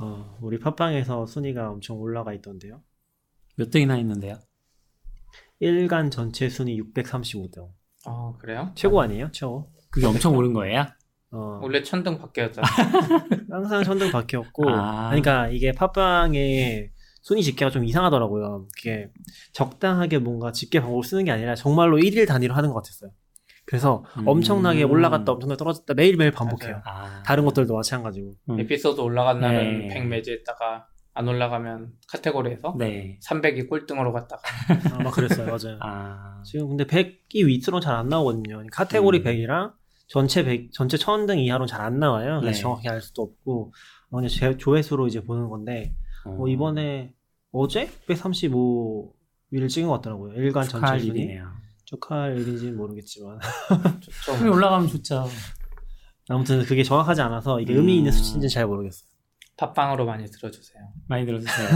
어, 우리 팟빵에서 순위가 엄청 올라가 있던데요. 몇 등이나 있는데요? 1간 전체 순위 635등. 어 그래요? 최고 아니에요? 최고. 그게 엄청 오른 거예요? 어, 원래 천등 바뀌었잖아. 항상 천등 바뀌었고, 아. 그러니까 이게 팟빵의 순위 집계가 좀 이상하더라고요. 그게 적당하게 뭔가 집계 방법을 쓰는 게 아니라 정말로 1일 단위로 하는 것 같았어요. 그래서 음. 엄청나게 올라갔다 엄청나게 떨어졌다 매일매일 반복해요. 아. 다른 것들도 마찬가지고. 음. 에피소드 올라간 날은 네. 100 매지했다가 안 올라가면 카테고리에서 네. 300이 꼴등으로 갔다가 아마 그랬어요. 맞아요. 아. 지금 근데 100이 위트로 잘안 나오거든요. 카테고리 음. 100이랑 전체 100, 전체 1000등 이하로 잘안 나와요. 그래서 네. 정확히 알 수도 없고, 어, 그냥 제- 조회수로 이제 보는 건데, 어, 이번에 어제 135위를 찍은 것 같더라고요. 일간 전체 순위. 일이네요. 축하할 일인지는 모르겠지만. 좀 순위 올라가면 좋죠. 아무튼 그게 정확하지 않아서 이게 의미 있는 음. 수치인지는 잘 모르겠어요. 팟빵으로 많이 들어주세요. 많이 들어주세요.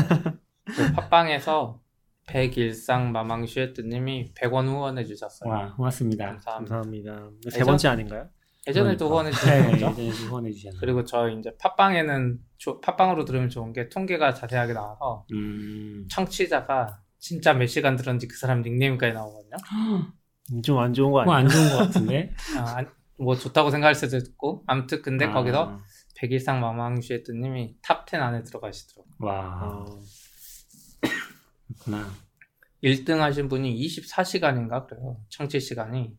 그 팟빵에서 백일상 마망슈에트님이 100원 후원해 주셨어요. 와, 고맙습니다. 감사합니다. 감사합니다. 세 예전- 번째 아닌가요? 예전에도 그러니까. 후원해 주신 네, 거죠? 예전에 후원해 주셨나요? 그리고 저 이제 팟빵에는 조- 팟빵으로 들으면 좋은 게 통계가 자세하게 나와서 음. 청취자가 진짜 몇 시간 들었는지 그 사람 닉네임까지 나오거든요. 좀 안 좋은 거 그거 아니에요? 안 좋은 것 같은데? 아, 안- 뭐 좋다고 생각할 수도 있고 아무튼 근데 아, 거기서 백일상 마망슈에트님이 top 10 안에 들어가시더라고 요. 와, 어, 그렇구나. 1등 하신 분이 24시간인가 그래요. 청취 시간이.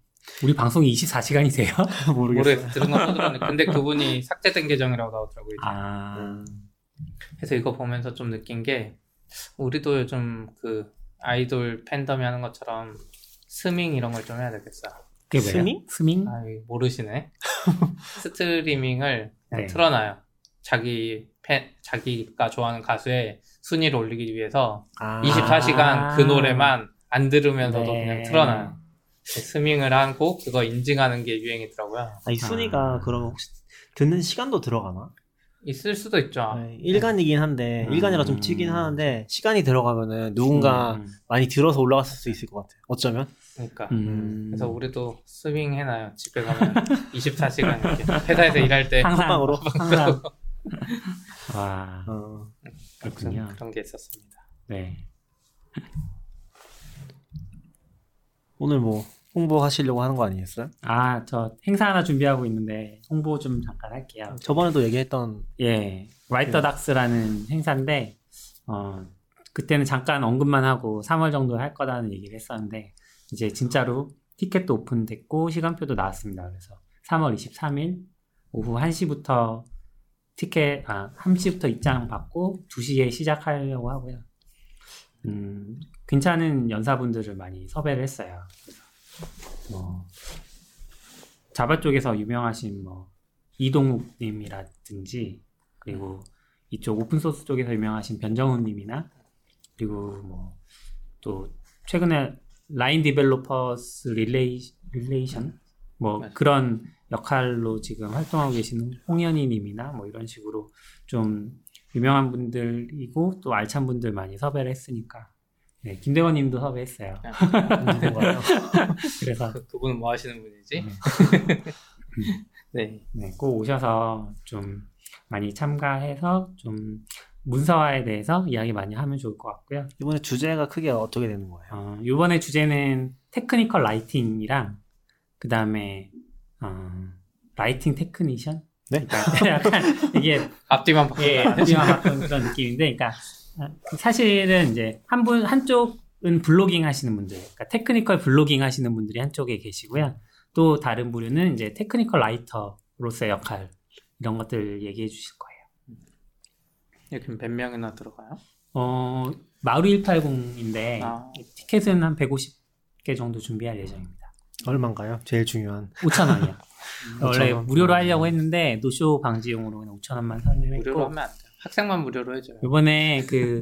우리 방송이 24시간이세요? 모르겠어요. 모르겠 들은 건 들었는데 근데 그분이 삭제된 계정이라고 나오더라고요. 아, 음. 그래서 이거 보면서 좀 느낀 게 우리도 요즘 그 아이돌 팬덤이 하는 것처럼 스밍 이런 걸 좀 해야 되겠어. 그게 뭐예요? 스밍? 스밍? 아 모르시네. 스트리밍을 그냥 네. 틀어놔요. 자기 팬 자기가 좋아하는 가수의 순위를 올리기 위해서 아, 24시간 그 노래만 안 들으면서도 네. 그냥 틀어놔요. 스밍을 하고 그거 인증하는 게 유행이더라고요. 아, 이 순위가 아. 그럼 혹시 듣는 시간도 들어가나? 있을 수도 있죠. 네, 일간이긴 한데 음. 일간이라 좀 튀긴 하는데 시간이 들어가면은 누군가 음. 많이 들어서 올라갔을 수 있을 것 같아요. 어쩌면 그러니까 음. 그래서 우리도 스윙 해놔요. 집에 가면 24시간 이렇게 회사에서 일할 때 항상 팟빵으로? 항상. 와, 어, 그렇군요. 그런 게 있었습니다. 네. 오늘 뭐 홍보하시려고 하는 거 아니겠어요? 아, 저 행사 하나 준비하고 있는데 홍보 좀 잠깐 할게요. 저번에도 얘기했던 예, 라이터 닥스라는 행사인데 어, 그때는 잠깐 언급만 하고 3월 정도 할 거라는 얘기를 했었는데 이제 진짜로 티켓도 오픈됐고 시간표도 나왔습니다. 그래서 3월 23일 오후 1시부터 티켓 아 1시부터 입장 받고 2시에 시작하려고 하고요. 음, 괜찮은 연사분들을 많이 섭외를 했어요. 그래서 뭐 자바 쪽에서 유명하신 뭐 이동욱님이라든지 그리고 이쪽 open source 쪽에서 유명하신 변정훈님이나 그리고 뭐 또 최근에 라인 Developers Rela-, Relation 뭐 맞아요. 그런 역할로 지금 활동하고 계시는 홍현희님이나 뭐 이런 식으로 좀 유명한 분들이고 또 알찬 분들 많이 섭외를 했으니까 네, 김대원님도 섭외했어요. 거예요. 그래서 그, 그분은 뭐 하시는 분이지? 네. 네. 네, 꼭 오셔서 좀 많이 참가해서 좀 문서화에 대해서 이야기 많이 하면 좋을 것 같고요. 이번에 주제가 크게 어떻게 되는 거예요? 어, 이번에 주제는 technical writing이랑 그 다음에 어, writing technician? 네? 그러니까 약간 이게 앞뒤만 바꾼 예? 앞뒤만 바꾼 그런 느낌인데, 그러니까 사실은 이제 한 분 한쪽은 blogging 하시는 분들, 그러니까 technical blogging 하시는 분들이 한쪽에 계시고요. 또 다른 부류는 이제 technical writer로서의 역할 이런 것들 얘기해 주실 거예요. 이렇게 몇 명이나 들어가요? 어, 마루 180인데 아. 티켓은 한 150개 정도 준비할 예정입니다. 얼마인가요? 제일 중요한. 5천 원이요. 원래 5,000원. 무료로 하려고 했는데 노쇼 방지용으로 그냥 5천 원만 무료로 하면 안 돼요. 학생만 무료로 해줘요. 이번에 그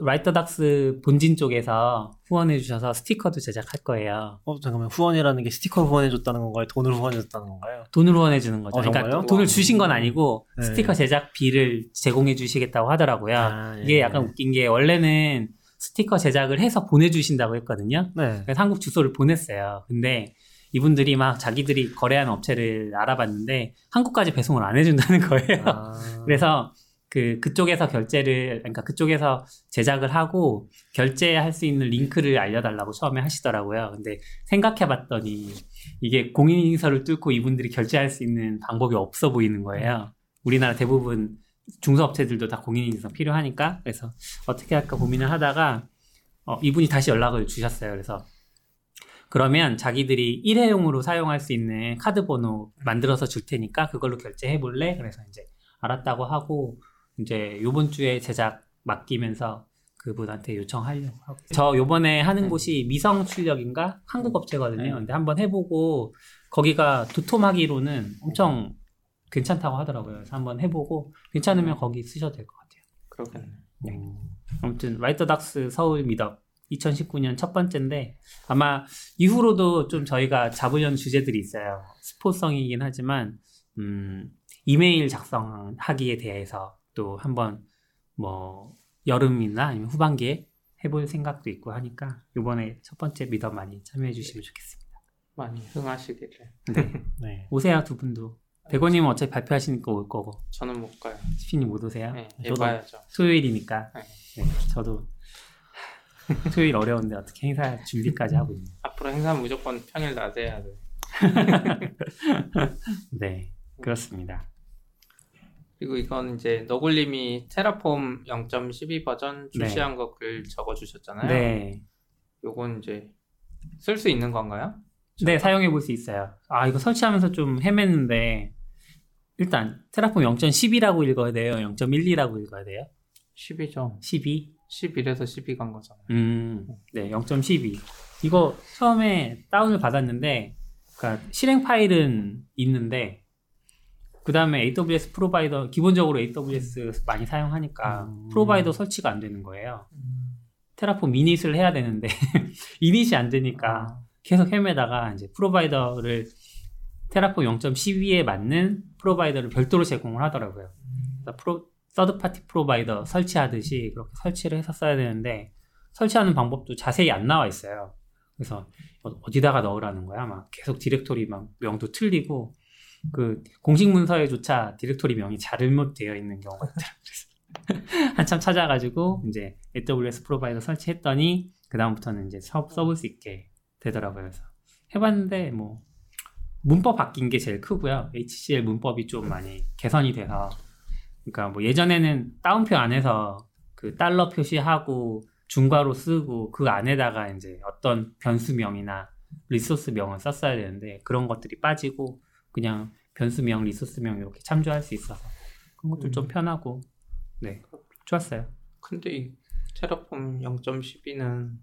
Write the Docs 본진 쪽에서 후원해 주셔서 스티커도 제작할 거예요. 어 잠깐만 후원이라는 게 스티커를 후원해줬다는 건가요? 돈을 후원해줬다는 건가요? 돈으로 후원해 주는 거죠. 어, 그러니까? 돈을 와. 주신 건 아니고 네. 스티커 제작비를 제공해 주시겠다고 하더라고요. 아, 예. 이게 약간 웃긴 게 원래는 스티커 제작을 해서 보내주신다고 했거든요. 네. 그래서 한국 주소를 보냈어요. 근데 이분들이 막 자기들이 거래하는 업체를 알아봤는데 한국까지 배송을 안 해준다는 거예요. 아, 그래서 그 그쪽에서 결제를 그러니까 그쪽에서 제작을 하고 결제할 수 있는 링크를 알려달라고 처음에 하시더라고요. 근데 생각해봤더니 이게 공인인증서를 뚫고 이분들이 결제할 수 있는 방법이 없어 보이는 거예요. 우리나라 대부분 중소업체들도 다 공인인증서 필요하니까 그래서 어떻게 할까 고민을 하다가 어, 이분이 다시 연락을 주셨어요. 그래서 그러면 자기들이 일회용으로 사용할 수 있는 카드 번호 만들어서 줄 테니까 그걸로 결제해 볼래? 그래서 이제 알았다고 하고 이제 요번 주에 제작 맡기면서 그분한테 요청하려고 하고 저 요번에 하는 곳이 미성 출력인가 한국 업체거든요. 네. 근데 한번 해보고 거기가 도톰하기로는 엄청 괜찮다고 하더라고요. 그래서 한번 해보고 괜찮으면 거기 쓰셔도 될 것 같아요. 그렇겠네. 네. 아무튼 라이터닥스 서울 미덕 2019년 첫 번째인데 아마 이후로도 좀 저희가 잡으려는 주제들이 있어요. 스포성이긴 하지만 음, 이메일 작성하기에 대해서 또 한번 뭐 여름이나 아니면 후반기에 해볼 생각도 있고 하니까 이번에 첫 번째 미덕 많이 참여해 주시면 좋겠습니다. 많이 흥하시기를. 네. 네. 오세요 두 분도. 백원님은 어차피 발표하시니까 올 거고 저는 못 가요. 스피님 못 오세요. 네, 해봐야죠. 토요일이니까. 네. 네, 저도 토요일 어려운데 어떻게 행사 준비까지 하고 있네요. 앞으로 행사는 무조건 평일 낮에 해야 돼. 네, 그렇습니다. 그리고 이건 이제 너굴님이 테라폼 0.12 버전 출시한 거글 적어주셨잖아요. 네, 요건 이제 쓸 수 있는 건가요? 네 사용해 볼 수 있어요. 아 이거 설치하면서 좀 헤맸는데 일단 테라폼 0.10이라고 읽어야 돼요. 0.12라고 읽어야 돼요. 10이죠. 12. 11에서 12간 거잖아요. 음, 네, 0.12. 이거 처음에 다운을 받았는데, 그러니까 실행 파일은 있는데, 그 다음에 AWS 프로바이더, 기본적으로 AWS 많이 사용하니까 음. 프로바이더 설치가 안 되는 거예요. Terraform init을 해야 되는데, 이닛이 안 되니까 계속 헤매다가 이제 provider를 Terraform 0.12에 맞는 provider를 별도로 제공을 하더라고요. 그래서 프로, third party provider 설치하듯이 그렇게 설치를 해서 써야 되는데 설치하는 방법도 자세히 안 나와 있어요. 그래서 어- 어디다가 넣으라는 거야? 막 계속 디렉토리 막 명도 틀리고 그 공식 문서에조차 디렉토리 명이 잘못되어 있는 경우가 있더라고요. 한참 찾아가지고 이제 AWS provider 설치했더니 그 다음부터는 이제 써, 써볼 수 있게 되더라고요. 그래서 해봤는데 뭐 문법 바뀐 게 제일 크고요. HCL 문법이 좀 많이 개선이 돼서 그러니까 뭐 예전에는 따옴표 안에서 그 달러 표시하고 중괄호 쓰고 그 안에다가 이제 어떤 변수명이나 리소스명을 썼어야 되는데 그런 것들이 빠지고 그냥 변수명, 리소스명 이렇게 참조할 수 있어서 그런 것도 좀 음. 편하고 네 좋았어요. 근데 이 테라폼 0.12는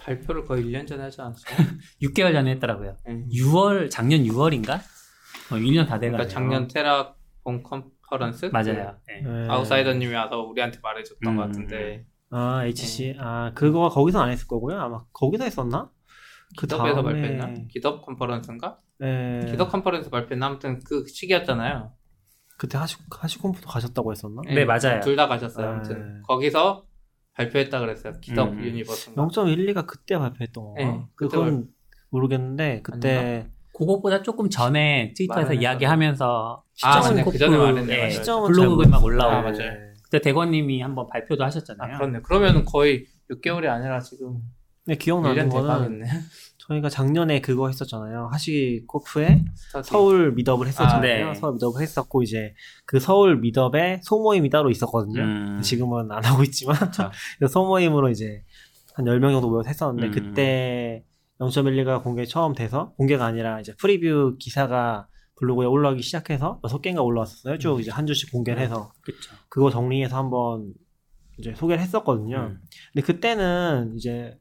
발표를 거의 1년 전에 하지 않았어요? 6개월 전에 했더라고요. 네. 6월 작년 6월인가? 어, 1년 다 돼가네요. 그러니까 작년 테라폼 컨퍼런스? 맞아요. 네. 네. 그 아웃사이더님이 와서 우리한테 말해줬던 음, 것 같은데 아, HC. 아, 그거 거기서 안 했을 거고요. 아마 거기서 했었나? 그 기덥에서 다음에- 발표했나? 기덥 컨퍼런스인가? 네. 기덥 컨퍼런스 발표는 아무튼 그 시기였잖아요. 그때 하시, HashiConf도 가셨다고 했었나? 네, 맞아요. 둘 다 가셨어요. 네. 아무튼 거기서 발표했다 그랬어요. GitHub 음. Universe인가? 0.12가 그때 발표했던 건가? 네, 그건 모르겠는데 그때 그것보다 조금 전에 트위터에서 이야기하면서 아, 시점은 맞네. 그 전에 Conf, 말했네, 예. 시점은 블로그에 잘 막. 올라오고 아, 맞아요. 그때 대건님이 한번 발표도 하셨잖아요. 아, 그렇네. 그러면 거의 6개월이 아니라 지금 네, 기억나는 1년 거는. 저희가 작년에 그거 했었잖아요. HashiCorp에. 서울 미덥을 했었잖아요. 아, 네. 서울 미덥을 했었고 이제 그 서울 미덥에 소모임이 따로 있었거든요. 음. 지금은 안 하고 있지만 소모임으로 이제 한 10명 정도 모여서 했었는데 음. 그때 0.12가 공개 처음 돼서 공개가 아니라 이제 프리뷰 기사가 블로그에 올라오기 시작해서 6개인가 올라왔었어요. 쭉 이제 한 주씩 공개를 해서 그쵸. 그거 정리해서 한번 이제 소개를 했었거든요. 음. 근데 그때는 이제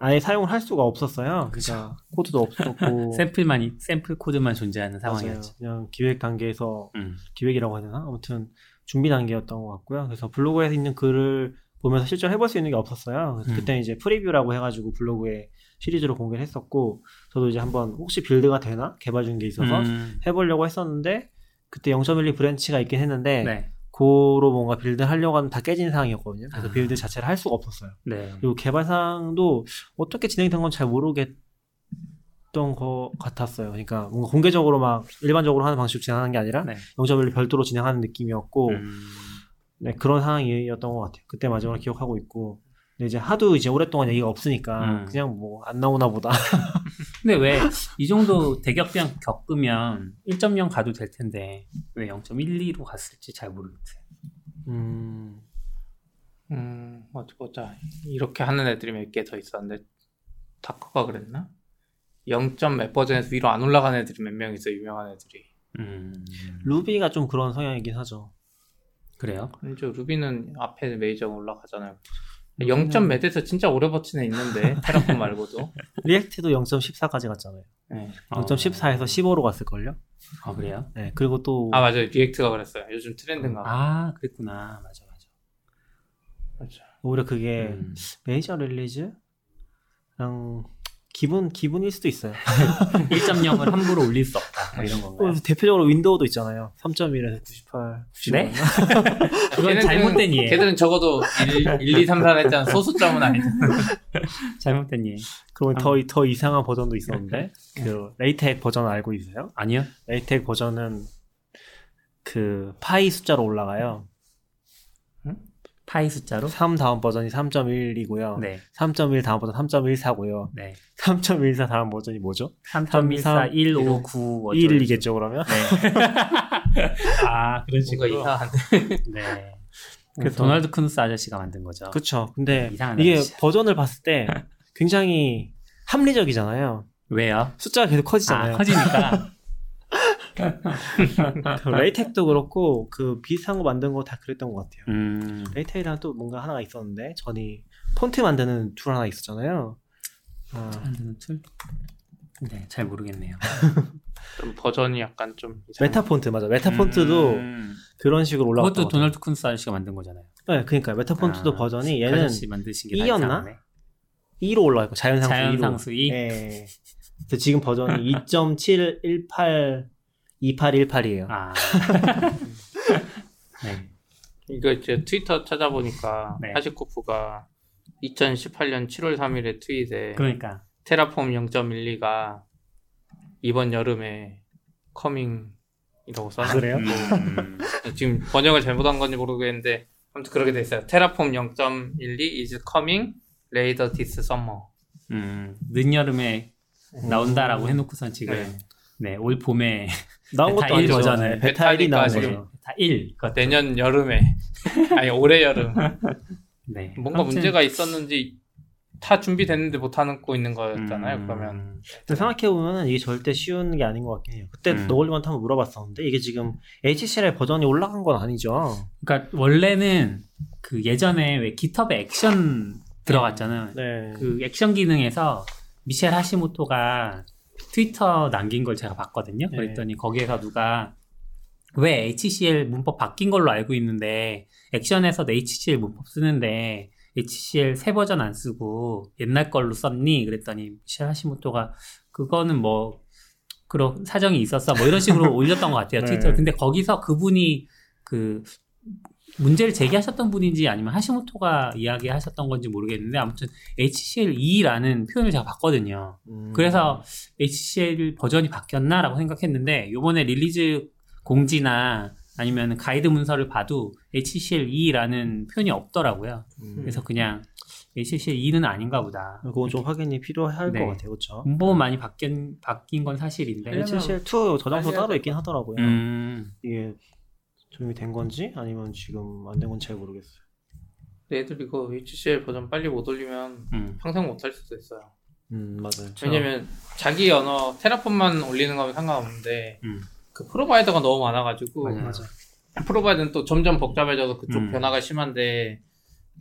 아예 사용을 할 수가 없었어요. 그러니까 코드도 없었고 샘플만 이- 샘플 코드만 존재하는. 상황이었죠. 그냥 기획 단계에서 음. 기획이라고 해야 되나? 아무튼 준비 단계였던 것 같고요. 그래서 블로그에 있는 글을 보면서 실제로 해볼 수 있는 게 없었어요. 음. 그때 이제 preview라고 해가지고 블로그에 시리즈로 공개를 했었고 저도 이제 한번 혹시 build가 되나 개발 게 있어서 음. 해보려고 했었는데 그때 0.12 branch가 있긴 했는데 네. Go로 뭔가 build 하려고 하면 다 깨진 상황이었거든요. 그래서 아. build 자체를 할 수가 없었어요. 네. 그리고 개발상도 어떻게 진행된 건 잘 모르겠던 것 같았어요. 그러니까 뭔가 공개적으로 막 일반적으로 하는 방식으로 진행하는 게 아니라 네. 0.1로 별도로 진행하는 느낌이었고 음. 네, 그런 상황이었던 것 같아요. 그때 마지막으로 기억하고 있고. 근데 이제 하도 이제 오랫동안 얘기가 없으니까 음. 그냥 뭐 안 나오나 보다. 근데 왜 이 정도 대격변 겪으면 1.0 가도 될 텐데 왜 0.12로 갔을지 잘 모르겠어요. 음, 음, 어디 보자. 이렇게 하는 애들이 몇 개 더 있었는데, 다커가 그랬나? 0. 몇 버전에서 위로 안 올라가는 애들이 몇 명 있어, 유명한 애들이. 음, Ruby가 좀 그런 성향이긴 하죠. 그래요? 이제 Ruby는 앞에 메이저가 올라가잖아요. 0. 몇에서 진짜 오래 버티는 애 있는데, Terraform 말고도. React도 0.14까지 갔잖아요. 네. 0.14에서 15로 갔을걸요? 아 그래요? 네, 그리고 또 아, 맞아요. React가 그랬어요. 요즘 트렌드인가 봐. 아 그랬구나. 맞아 맞아. 맞아. 오히려 그게 음. 메이저 릴리즈랑 기분 기분일 수도 있어요. 1.0을 함부로 올릴 수 없다. 뭐 이런 건가요? 어, 대표적으로 윈도우도 있잖아요. 3.1에서 98, 95. 네? 그건 잘못된 이해. 걔들은 적어도 1, 1 2, 3, 4 했잖아. 소수점은 아니잖아. 잘못된 이해. 그럼 더, 더 이상한 버전도 있었는데 그 LaTeX 버전 알고 있어요? 아니요. LaTeX 버전은 그 파이 숫자로 올라가요. 파이 숫자로? 3 다음 버전이 3.1이고요. 네. 3.1 다음 버전 3.14고요. 네. 3.14 다음 버전이 뭐죠? 3.14, 1, 5, 9, 1이겠죠 그러면? 네. 아, 그런 식으로. 이상한데. 네. 그 도널드 커누스 아저씨가 만든 거죠. 그쵸. 근데 이게 아저씨야. 버전을 봤을 때 굉장히 합리적이잖아요. 왜요? 숫자가 계속 커지잖아요. 아, 커지니까. 그 LaTeX도 그렇고 그 비슷한 거 만든 거 다 그랬던 것 같아요. 음. LaTeX이랑 또 뭔가 하나가 있었는데 전이 폰트 만드는 tool 하나 있었잖아요. 아, 만드는 tool? 네, 잘 모르겠네요. 좀 버전이 약간 좀 이상해. Metafont 맞아. Metafont도 음. 그런 식으로 올라갔던 그것도. 도널드 커누스 아저씨가 만든 거잖아요. 네, 그러니까 Metafont도 아, 버전이 그 얘는 아저씨 만드신 게 다 e였나? 이상하네. e로 올라가고 자연상수 e로. 자연상수 e? 예. 그래서 지금 버전이 2.718 2818이에요. 아. 네. 이거 이제 트위터 찾아보니까 네. HashiCorp가 2018년 7월 3일에 트윗에 그러니까. Terraform 0.12가 이번 여름에 커밍이라고 써놨 아, 그래요? 음. 지금 번역을 잘못한 건지 모르겠는데 아무튼 그렇게 돼 있어요. 테라폼 0.12 is coming later this summer. 음. 늦여름에 나온다라고 해놓고선 지금 네. 네, 올 봄에 나온 베타 것도 1 아니죠. 버전을 네, 베타 1이 나온 베타니까 거죠. 다 1. 그것도. 내년 여름에 아니 올해 여름 네. 뭔가 아무튼, 문제가 있었는지 다 준비됐는데 못 하고 있는 거였잖아요. 음, 그러면 근데 생각해 보면 이게 절대 쉬운 게 아닌 것 같긴 해요. 그때 음. 너걸리한테 한번 물어봤었는데 이게 지금 HCL 버전이 올라간 건 아니죠. 그러니까 원래는 그 예전에 왜 깃허브에 액션 들어갔잖아요. 네. 그 액션 기능에서 미셸 하시모토가 트위터 남긴 걸 제가 봤거든요. 네. 그랬더니 거기에서 누가 왜 HCL 문법 바뀐 걸로 알고 있는데 액션에서도 HCL 문법 쓰는데 HCL 새 버전 안 쓰고 옛날 걸로 썼니? 그랬더니 미첼 하시모토가 그거는 뭐 그런 사정이 있었어 뭐 이런 식으로 올렸던 것 같아요 네. 트위터. 근데 거기서 그분이 그 문제를 제기하셨던 분인지 아니면 하시모토가 이야기하셨던 건지 모르겠는데 아무튼 HCL2라는 표현을 제가 봤거든요. 음. 그래서 HCL 버전이 바뀌었나라고 생각했는데 요번에 release 공지나 아니면 가이드 문서를 봐도 HCL2라는 표현이 없더라고요. 음. 그래서 그냥 HCL2는 아닌가 보다. 그건 좀 확인이 필요할 네. 것 같아요, 그렇죠? 문법은 많이 바뀐 바뀐 건 사실인데. HCL 2 저장소 따로 있긴 하더라고요. 음, 이게 도움이 된 건지 아니면 지금 안 된 건지 잘 모르겠어요. 애들 이거 HCL 버전 빨리 못 올리면 음. 평생 못 할 수도 있어요. 음 맞아요. 왜냐면 자기 언어 테라폼만 올리는 거면 상관없는데 음. 그 프로바이더가 너무 많아가지고 맞아요. 맞아. 프로바이더는 또 점점 복잡해져서 그쪽 음. 변화가 심한데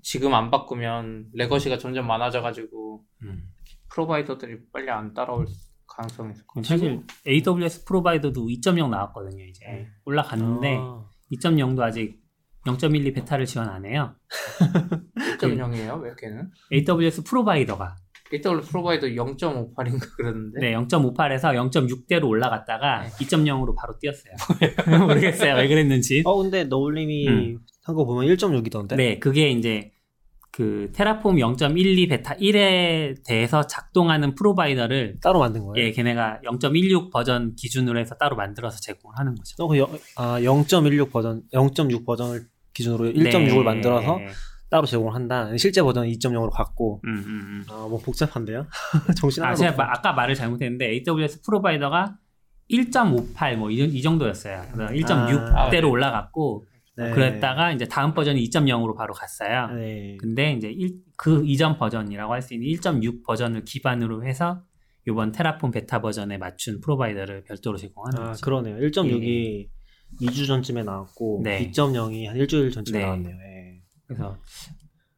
지금 안 바꾸면 레거시가 점점 많아져가지고 음. 프로바이더들이 빨리 안 따라올 가능성이 있을 것 같아요. 사실 AWS 프로바이더도 2.0 나왔거든요. 이제 네. 올라갔는데 아, 2.0도 아직 0.12 베타를 지원 안 해요. 1.0이에요? 왜 걔는? AWS 프로바이더가 AWS 프로바이더 0.58인가 그러는데 네, 0.58에서 0.6대로 올라갔다가 네. 2.0으로 바로 뛰었어요. 모르겠어요. 왜 그랬는지. 어 근데 너울님이 음. 한거 보면 1.6이던데. 네, 그게 이제 그 테라폼 0.12 베타 1에 대해서 작동하는 프로바이더를 따로 만든 거예요. 예, 걔네가 0.16 버전 기준으로 해서 따로 만들어서 제공하는 거죠. 어, 그 영, 아, 0.16 버전, 0.6 버전을 기준으로 1.6을 네. 만들어서 따로 제공을 한다. 실제 버전은 2.0으로 갔고 음, 음, 음. 아, 뭐 복잡한데요. 정신 아, 제가. 마- 아까 말을 잘못했는데 AWS 프로바이더가 1.58 뭐 이 정도였어요. 그래서 1.6대로 아, 올라갔고 네. 그랬다가 이제 다음 버전이 2.0으로 바로 갔어요. 네. 근데 이제 일- 그 이전 버전이라고 할 수 있는 1.6 버전을 기반으로 해서 이번 Terraform 베타 버전에 맞춘 provider를 별도로 제공하는 아 거죠. 그러네요. 1.6이 2주 전쯤에 나왔고 네. 2.0이 한 일주일 전쯤에 네. 나왔네요. 예. 그래서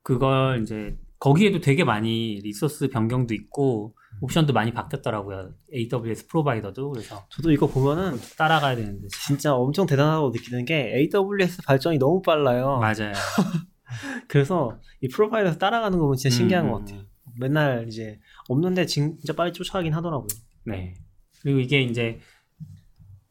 그걸 이제 거기에도 되게 많이 resource 변경도 있고 옵션도 많이 바뀌었더라고요. AWS provider도 그래서 저도 이거 보면은 따라가야 되는데 진짜 엄청 대단하다고 느끼는 게 AWS 발전이 너무 빨라요. 맞아요. 그래서 이 provider에서 따라가는 거 보면 진짜 신기한 음, 것 같아요. 맨날 이제 없는데 진짜 빨리 쫓아가긴 하더라고요. 네. 그리고 이게 이제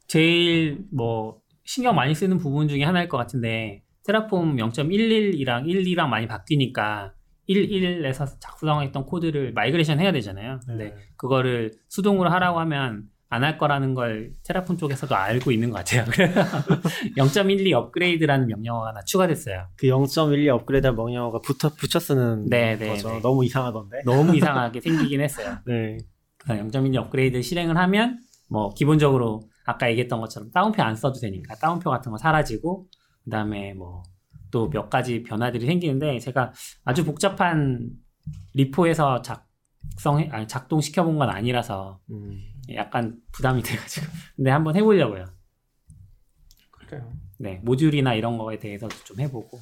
제일 뭐 신경 많이 쓰는 부분 중에 하나일 것 같은데 Terraform 0.11이랑 12랑 많이 바뀌니까 11에서 작성했던 코드를 migration 해야 되잖아요. 근데 그거를 수동으로 하라고 하면 안 할 거라는 걸 Terraform 쪽에서도 알고 있는 것 같아요. 그래서 0.12 업그레이드라는 명령어가 하나 추가됐어요. 그 0.12 업그레이드 명령어가 붙어, 붙여 쓰는 네, 네, 거죠. 네. 너무 이상하던데. 너무 이상하게 생기긴 했어요. 네. 0.12 업그레이드 실행을 하면 뭐 기본적으로 아까 얘기했던 것처럼 다운표 안 써도 되니까 다운표 같은 거 사라지고 그다음에 뭐 또 몇 가지 변화들이 생기는데 제가 아주 복잡한 리포에서 작성해 아니 작동 시켜 본 건 아니라서 음. 약간 부담이 돼가지고 근데 한번 해보려고요. 그래요. 네 모듈이나 이런 거에 대해서도 좀 해보고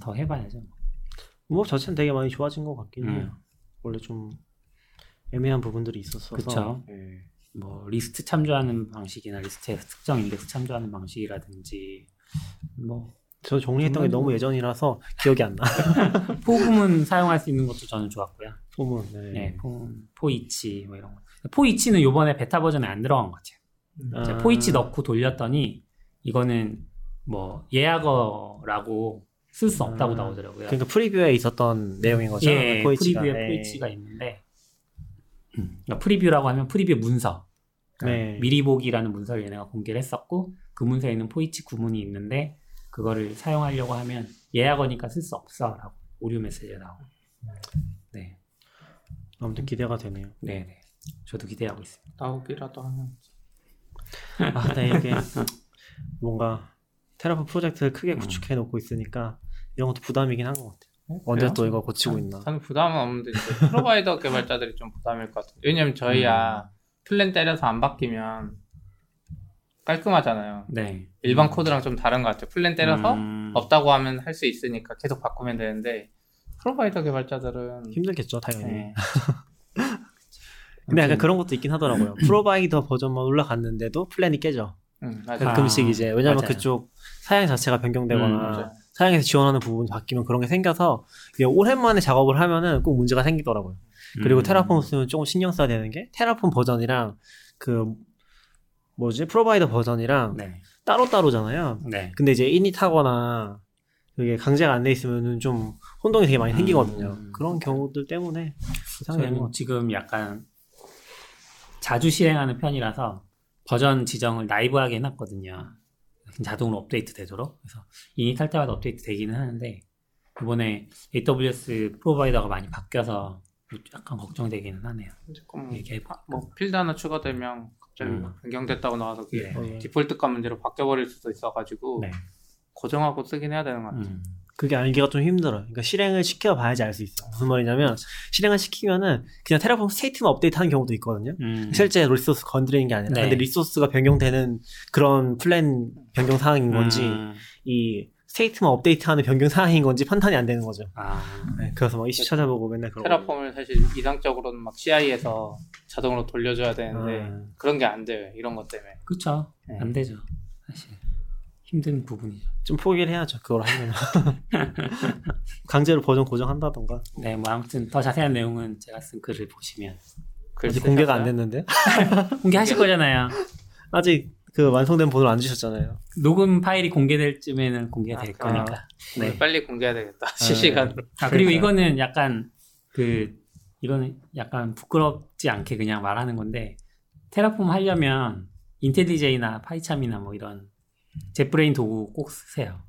더 해봐야죠. 뭐 자체는 되게 많이 좋아진 것 같긴 음. 해요. 원래 좀 애매한 부분들이 있었어서. 그쵸. 예. 뭐 리스트 참조하는 방식이나 리스트에서 특정 인덱스 참조하는 방식이라든지 뭐 저 정리했던 게 너무 예전이라서 기억이 안 나. for문은 사용할 수 있는 것도 저는 좋았고요. 소문. 네. 네, for, for each 뭐 이런 거. for each는 요번에 베타 버전에 안 들어간 것 같아요. 아. 제가 for each 넣고 돌렸더니 이거는 뭐 예약어라고 쓸 수 없다고 아. 나오더라고요. 그러니까 preview에 있었던 내용인 거죠. 예, for each가. preview에 네. for each가 있는데 음, 그러니까 preview라고 하면 preview 문서 그러니까 네. 미리 보기라는 문서를 얘네가 공개를 했었고 그 문서에는 for each 구문이 있는데 그거를 사용하려고 하면 예약어니까 쓸 수 없어라고 오류 메시지가 나오고 네, 아무튼 기대가 되네요. 네, 네. 저도 기대하고 있습니다. 나오기라도 하면 아, 네, 이게 뭔가 Terraform 프로젝트를 크게 음. 구축해 놓고 있으니까 이런 것도 부담이긴 한 것 같아요. 어, 언제 그래요? 또 이거 고치고 있나. 저는 부담은 없는데 이제 provider 개발자들이 좀 부담일 것 같아요. 왜냐면 저희야 플랜 때려서 안 바뀌면 깔끔하잖아요. 네. 일반 코드랑 좀 다른 것 같아요. 플랜 때려서 음, 없다고 하면 할 수 있으니까 계속 바꾸면 되는데 provider 개발자들은 힘들겠죠, 당연히. 네. 근데 약간 그런 것도 있긴 하더라고요. 프로바이더 버전만 올라갔는데도 플랜이 깨져. 음. 가끔씩 아, 이제 왜냐면 맞아요. 그쪽 사양 자체가 변경되거나 음. 사양에서 지원하는 부분이 바뀌면 그런 게 생겨서 오랜만에 작업을 하면은 꼭 문제가 생기더라고요. 그리고 음, 테라폼 쓰면 조금 신경 써야 되는 게 테라폼 버전이랑 그 뭐지 프로바이더 버전이랑 네, 따로 따로잖아요. 네. 근데 이제 이닛하거나 그게 강제가 안 돼 있으면은 좀 혼동이 되게 많이 생기거든요. 음. 그런 경우들 때문에. 저희는 지금 약간 자주 실행하는 편이라서 버전 지정을 나이브하게 해놨거든요. 자동으로 업데이트 되도록. 그래서 이닛 할 때마다 업데이트 되기는 하는데 이번에 AWS 프로바이더가 많이 바뀌어서 약간 걱정되기는 하네요. 조금 이게 뭐 필드 하나 추가되면 갑자기 음. 막 변경됐다고 나와서 그게 네. 디폴트 값 문제로 바뀌어버릴 수도 있어가지고 네. 고정하고 쓰긴 해야 되는 것 같아요. 음. 그게 알기가 좀 힘들어요. 그러니까 실행을 시켜봐야지 알 수 있어요. 무슨 말이냐면 실행을 시키면은 그냥 Terraform state만 업데이트하는 경우도 있거든요. 음. 실제 resource 건드리는 게 아니라 네. 근데 resource가 변경되는 그런 플랜 변경 사항인 건지 음. 이 state만 업데이트하는 변경 사항인 건지 판단이 안 되는 거죠. 아, 네, 그래서 막 이슈 찾아보고 맨날 그러고 Terraform을 사실 이상적으로는 막 CI에서 자동으로 돌려줘야 되는데 아. 그런 게 안 돼요. 이런 것 때문에. 그쵸. 네. 안 되죠. 사실. 힘든 부분이죠. 좀 포기를 해야죠. 그걸 하면 강제로 버전 고정한다던가 네, 뭐 아무튼 더 자세한 내용은 제가 쓴 글을 보시면 글 아직 공개가 안? 됐는데 공개하실 거잖아요. 아직 그 완성된 본을 안 주셨잖아요. 녹음 파일이 공개될 쯤에는 공개가 아, 될? 거니까. 네. 빨리 공개해야 되겠다. 실시간으로. 아, 그리고. 이거는 약간 그 이거는 약간 부끄럽지 않게 그냥 말하는 건데 테라폼 하려면 인텔리제이나 파이참이나 뭐 이런 jetbrain 도구 꼭 쓰세요.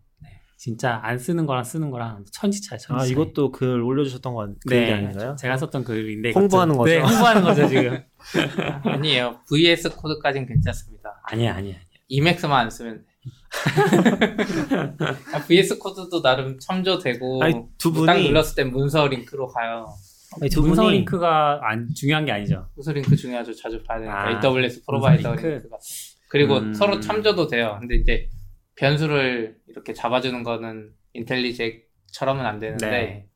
네. 진짜 안 쓰는 거랑 쓰는 거랑 천지 차이 천지 아 차이. 이것도 글 올려주셨던 건 네, 그게 아닌가요? 제가 썼던 글인데 홍보하는 거죠? 네, 홍보하는 거죠 지금. 아니에요. VS 코드까지는 괜찮습니다. 아니야 아니야. 이맥스만 안 쓰면 돼. 아, VS 코드도 나름 첨조되고 아니 두딱 분이 눌렀을 때 문서 링크로 가요. 아니, 두 문서 분이 링크가 안 중요한 게 아니죠. 문서 링크 중요하죠. 자주 봐야 되니까 아, AWS provider 링크. 링크. 그리고 음. 서로 참조도 돼요. 근데 이제 변수를 이렇게 잡아주는 거는 IntelliJ처럼은 안 되는데 네.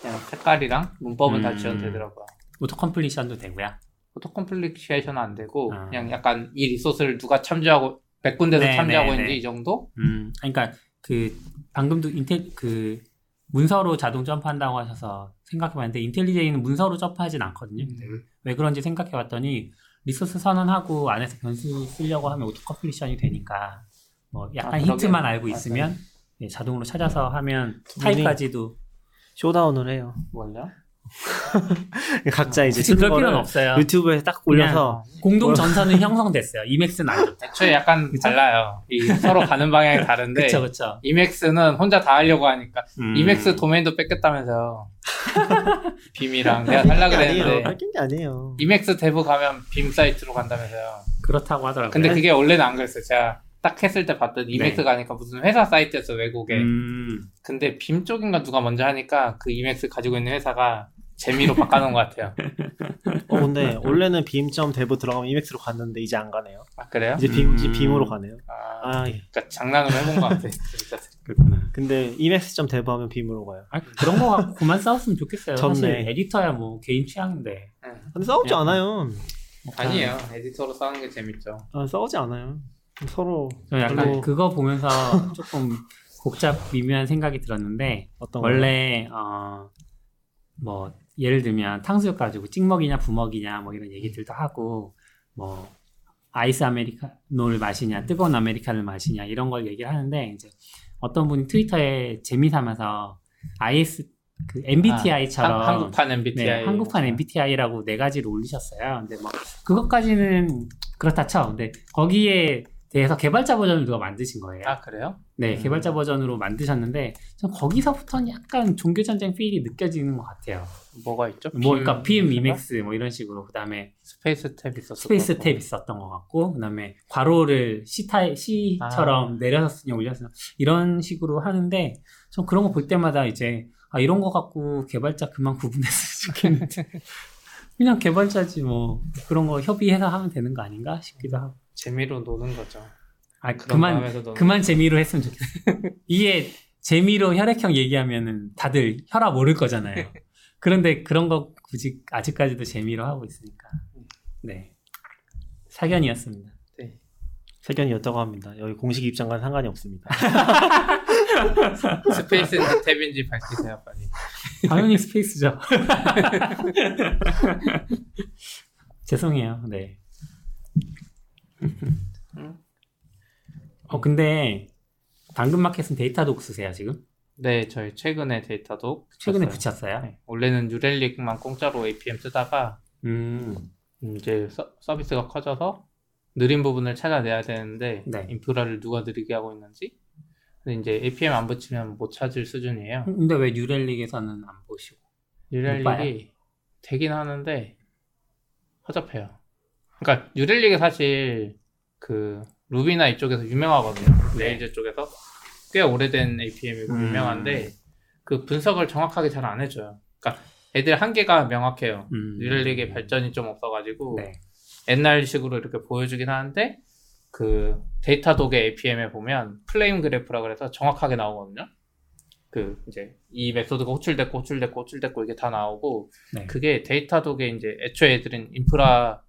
그냥 색깔이랑 문법은 다 음. 지원되더라고요. auto completion도 되고요. auto completion은 안 되고 아. 그냥 약간 이 resource를 누가 참조하고 몇 군데서 네, 참조하고 네, 있는지 네. 이 정도? 음, 그러니까 그 방금도 인텔 그 문서로 자동 점프한다고 하셔서 생각해봤는데 인텔리제이는 문서로 점프하진 않거든요. 음. 왜 그런지 생각해봤더니 리소스 선언하고 안에서 변수 쓰려고 하면 오토 컴플리션이 되니까 뭐 약간 아. 힌트만 알고. 있으면 예, 자동으로 찾아서 하면 두 분이 타입까지도 쇼다운을 해요. 뭘요? 각자 이제 굳이 쓰는 그럴 필요는 거를 없어요. 유튜브에 딱 올려서 공동 뭐- 전선은 형성됐어요. 이맥스는 안 좋다. 애초에 약간 그쵸? 달라요. 이 서로 가는 방향이 다른데 그쵸 그쵸. 이맥스는 혼자 다 하려고 하니까 음. 이맥스 도메인도 뺏겼다면서요. 빔이랑 내가 살라. 그랬는데 뺏긴 게 아니에요. 이맥스 대부 가면 빔 사이트로 간다면서요. 그렇다고 하더라고요. 근데 그게 원래는 안 그랬어요. 제가 딱 했을 때 봤더니 이맥스 네. 가니까 무슨 회사 사이트였어 외국에. 음, 근데 빔 쪽인가 누가 먼저 하니까 그 이맥스 가지고 있는 회사가 재미로 바꿔놓은 것 같아요. 어, 근데 원래는 빔점 대부 들어가면 이맥스로 갔는데 이제 안 가네요. 아 그래요? 이제 빔, 이제 음. 빔으로 가네요. 아, 아, 예. 그러니까 장난으로 해본 것 같아. 진짜. 그렇구나. 근데 이맥스점 대부 하면 빔으로 가요. 아, 그런 거 갖고 그만 싸웠으면 좋겠어요. 좋네. 사실 에디터야 뭐 개인 취향인데. 근데 싸우지 그냥- 않아요. 아니에요. 에디터로 싸우는 게 재밌죠. 아, 싸우지 않아요. 서로 저 약간 별로 그거 보면서 조금 복잡 미묘한 생각이 들었는데? 원래 어 뭐 예를 들면 탕수육 가지고 찍먹이냐 부먹이냐 뭐 이런 얘기들도 하고 뭐 아이스 아메리카노를 마시냐 뜨거운 아메리카노를 마시냐 이런 걸 얘기를 하는데 이제 어떤 분이 트위터에 재미 삼아서 IS 그 MBTI처럼 한, 한국판 MBTI. 네, 한국판 MBTI라고 네 가지를 올리셨어요. 근데 뭐 그것까지는 그렇다 쳐. 근데 거기에 대해서 개발자 버전을 누가 만드신 거예요. 아 그래요? 네, 음. 개발자 버전으로 만드셨는데 전 거기서부터는 약간 종교 전쟁 feel이 느껴지는 것 같아요. 뭐가 있죠? 뭐 그러니까 Vim, Vim Emacs 뭐 이런 식으로 그다음에 space tab 있었어. space tab 있었던 것 같고 그다음에 괄호를 C 타입 C처럼 내려서 쓰냐 올려서 이런 식으로 하는데 전 그런 거 볼 때마다 이제 아 이런 거 갖고 개발자 그만 구분했으면 좋겠는데 그냥 개발자지 뭐 그런 거 협의해서 하면 되는 거 아닌가 싶기도 하고 재미로 노는 거죠. 아 그만 그만 재미로 했으면 좋겠어 이게 재미로 혈액형 얘기하면은 다들 혈압 오를 거잖아요 그런데 그런 거 굳이 아직까지도 재미로 하고 있으니까 네 사견이었습니다 사견이었다고 합니다. 여기 공식 입장과는 상관이 없습니다. space인지 tab인지 밝히세요 빨리. 당연히 space죠. 죄송해요. 네. 어 근데 당근마켓은 Datadog 쓰세요 지금? 네, 저희 최근에 Datadog 최근에 붙였어요. 네, 원래는 New Relic만 공짜로 APM 쓰다가 음, 이제 서, 서비스가 커져서 느린 부분을 찾아내야 되는데 네. 인프라를 누가 느리게 하고 있는지 근데 이제 APM 안 붙이면 못 찾을 수준이에요. 근데 왜 New Relic에서는 안 보시고? New Relic이 되긴 하는데 허접해요. 그러니까 New Relic이 사실 그 Ruby나 이쪽에서 유명하거든요. 네. Rails 쪽에서 꽤 오래된 APM이고 음. 유명한데 그 분석을 정확하게 잘 안 해줘요. 그러니까 애들 한계가 명확해요. 음. New Relic의 발전이 좀 없어가지고 네. 옛날식으로 이렇게 보여주긴 하는데 그 Datadog의 APM에 보면 flame graph라 그래서 정확하게 나오거든요. 그 이제 이 method가 호출됐고 호출됐고 호출됐고 이게 다 나오고 네. 그게 Datadog의 이제 애초에 애들은 인프라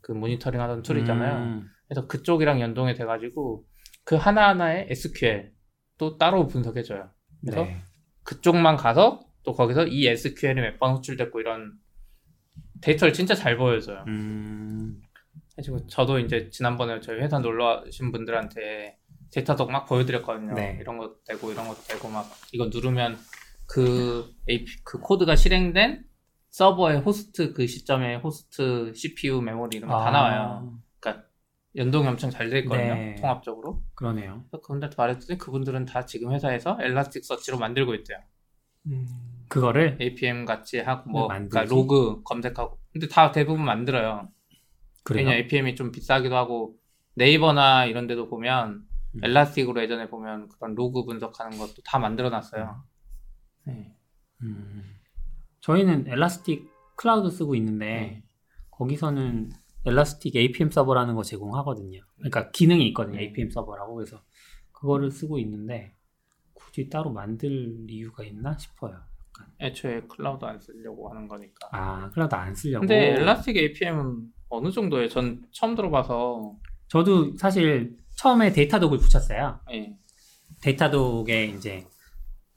그 모니터링 하던 툴 있잖아요. 음, 그래서 그쪽이랑 연동이 돼가지고 그 하나하나의 SQL 또 따로 분석해줘요. 그래서 네. 그쪽만 가서 또 거기서 이 SQL이 몇 번 호출됐고 이런 데이터를 진짜 잘 보여줘요. 음, 그래서 저도 이제 지난번에 저희 회사 놀러 오신 분들한테 Datadog 막 보여드렸거든요. 네. 이런 것도 되고 이런 것도 되고 막 이거 누르면 그 AP 그 코드가 실행된 서버의 호스트 그 시점에 호스트 CPU 메모리 이런 거다 아, 나와요. 연동이 엄청 잘돼 있거든요. 네. 통합적으로. 그러네요. 그분들한테 말했더니 그분들은 다 지금 회사에서 Elasticsearch로 만들고 있대요. 음. 그거를 APM 같이 하고 뭐 네, 만들지? 그러니까 로그 검색하고. 근데 다 대부분 만들어요. 그래요. 왜냐 APM이 좀 비싸기도 하고 네이버나 이런 데도 보면 음. Elastic으로 예전에 보면 그런 로그 분석하는 것도 다 만들어 놨어요. 네. 음. 저희는 Elastic Cloud 쓰고 있는데 네. 거기서는 Elastic APM 서버라는 거 제공하거든요. 그러니까 기능이 있거든요. 음. APM 서버라고 그래서 그거를 쓰고 있는데 굳이 따로 만들 이유가 있나 싶어요. 애초에 클라우드 안 쓰려고 하는 거니까. 아 클라우드 안 쓰려고. 근데 Elastic APM은 어느 정도예요? 전 처음 들어봐서 저도 사실 처음에 Datadog을 붙였어요. 예. Datadog에 이제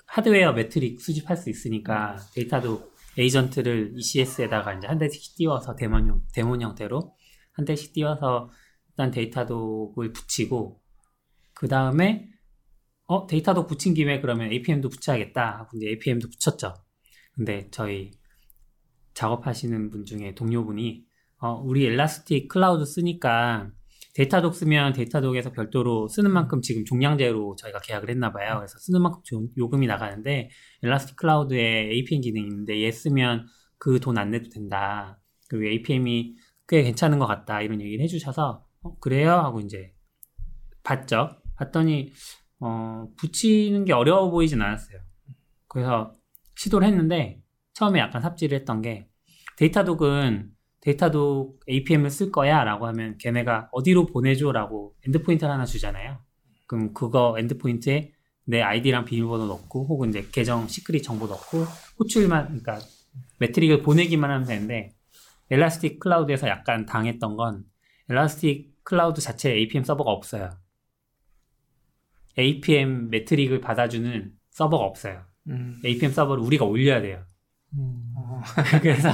하드웨어 metric 수집할 수 있으니까 Datadog 에이전트를 ECS에다가 이제 한 대씩 띄워서 데몬형, 데몬 형태로 한 대씩 띄워서 일단 Datadog을 붙이고 그 다음에 어 Datadog 붙인 김에 그러면 APM도 붙여야겠다 하고 APM도 붙였죠. 근데 저희 작업하시는 분 중에 동료분이 어, 우리 Elastic Cloud 쓰니까 Datadog 쓰면 Datadog에서 별도로 쓰는 만큼 지금 종량제로 저희가 계약을 했나 봐요. 그래서 쓰는 만큼 조- 요금이 나가는데 Elastic Cloud에 APM 기능이 있는데 얘 쓰면 그 돈 안 내도 된다. 그리고 APM이 꽤 괜찮은 것 같다. 이런 얘기를 해주셔서 어, 그래요? 하고 이제 봤죠. 봤더니 어, 붙이는 게 어려워 보이진 않았어요. 그래서 시도를 했는데 처음에 약간 삽질을 했던 게 Datadog은 Datadog APM을 쓸 거야 라고 하면 걔네가 어디로 보내줘 라고 endpoint를 하나 주잖아요. 그럼 그거 endpoint에 내 아이디랑 비밀번호 넣고 혹은 이제 계정 secret 정보 넣고 호출만 그러니까 metric을 보내기만 하면 되는데 Elastic Cloud에서 약간 당했던 건 Elastic Cloud 자체에 APM 서버가 없어요. APM metric을 받아주는 서버가 없어요. 음. APM 서버를 우리가 올려야 돼요. 음. 어, 그래서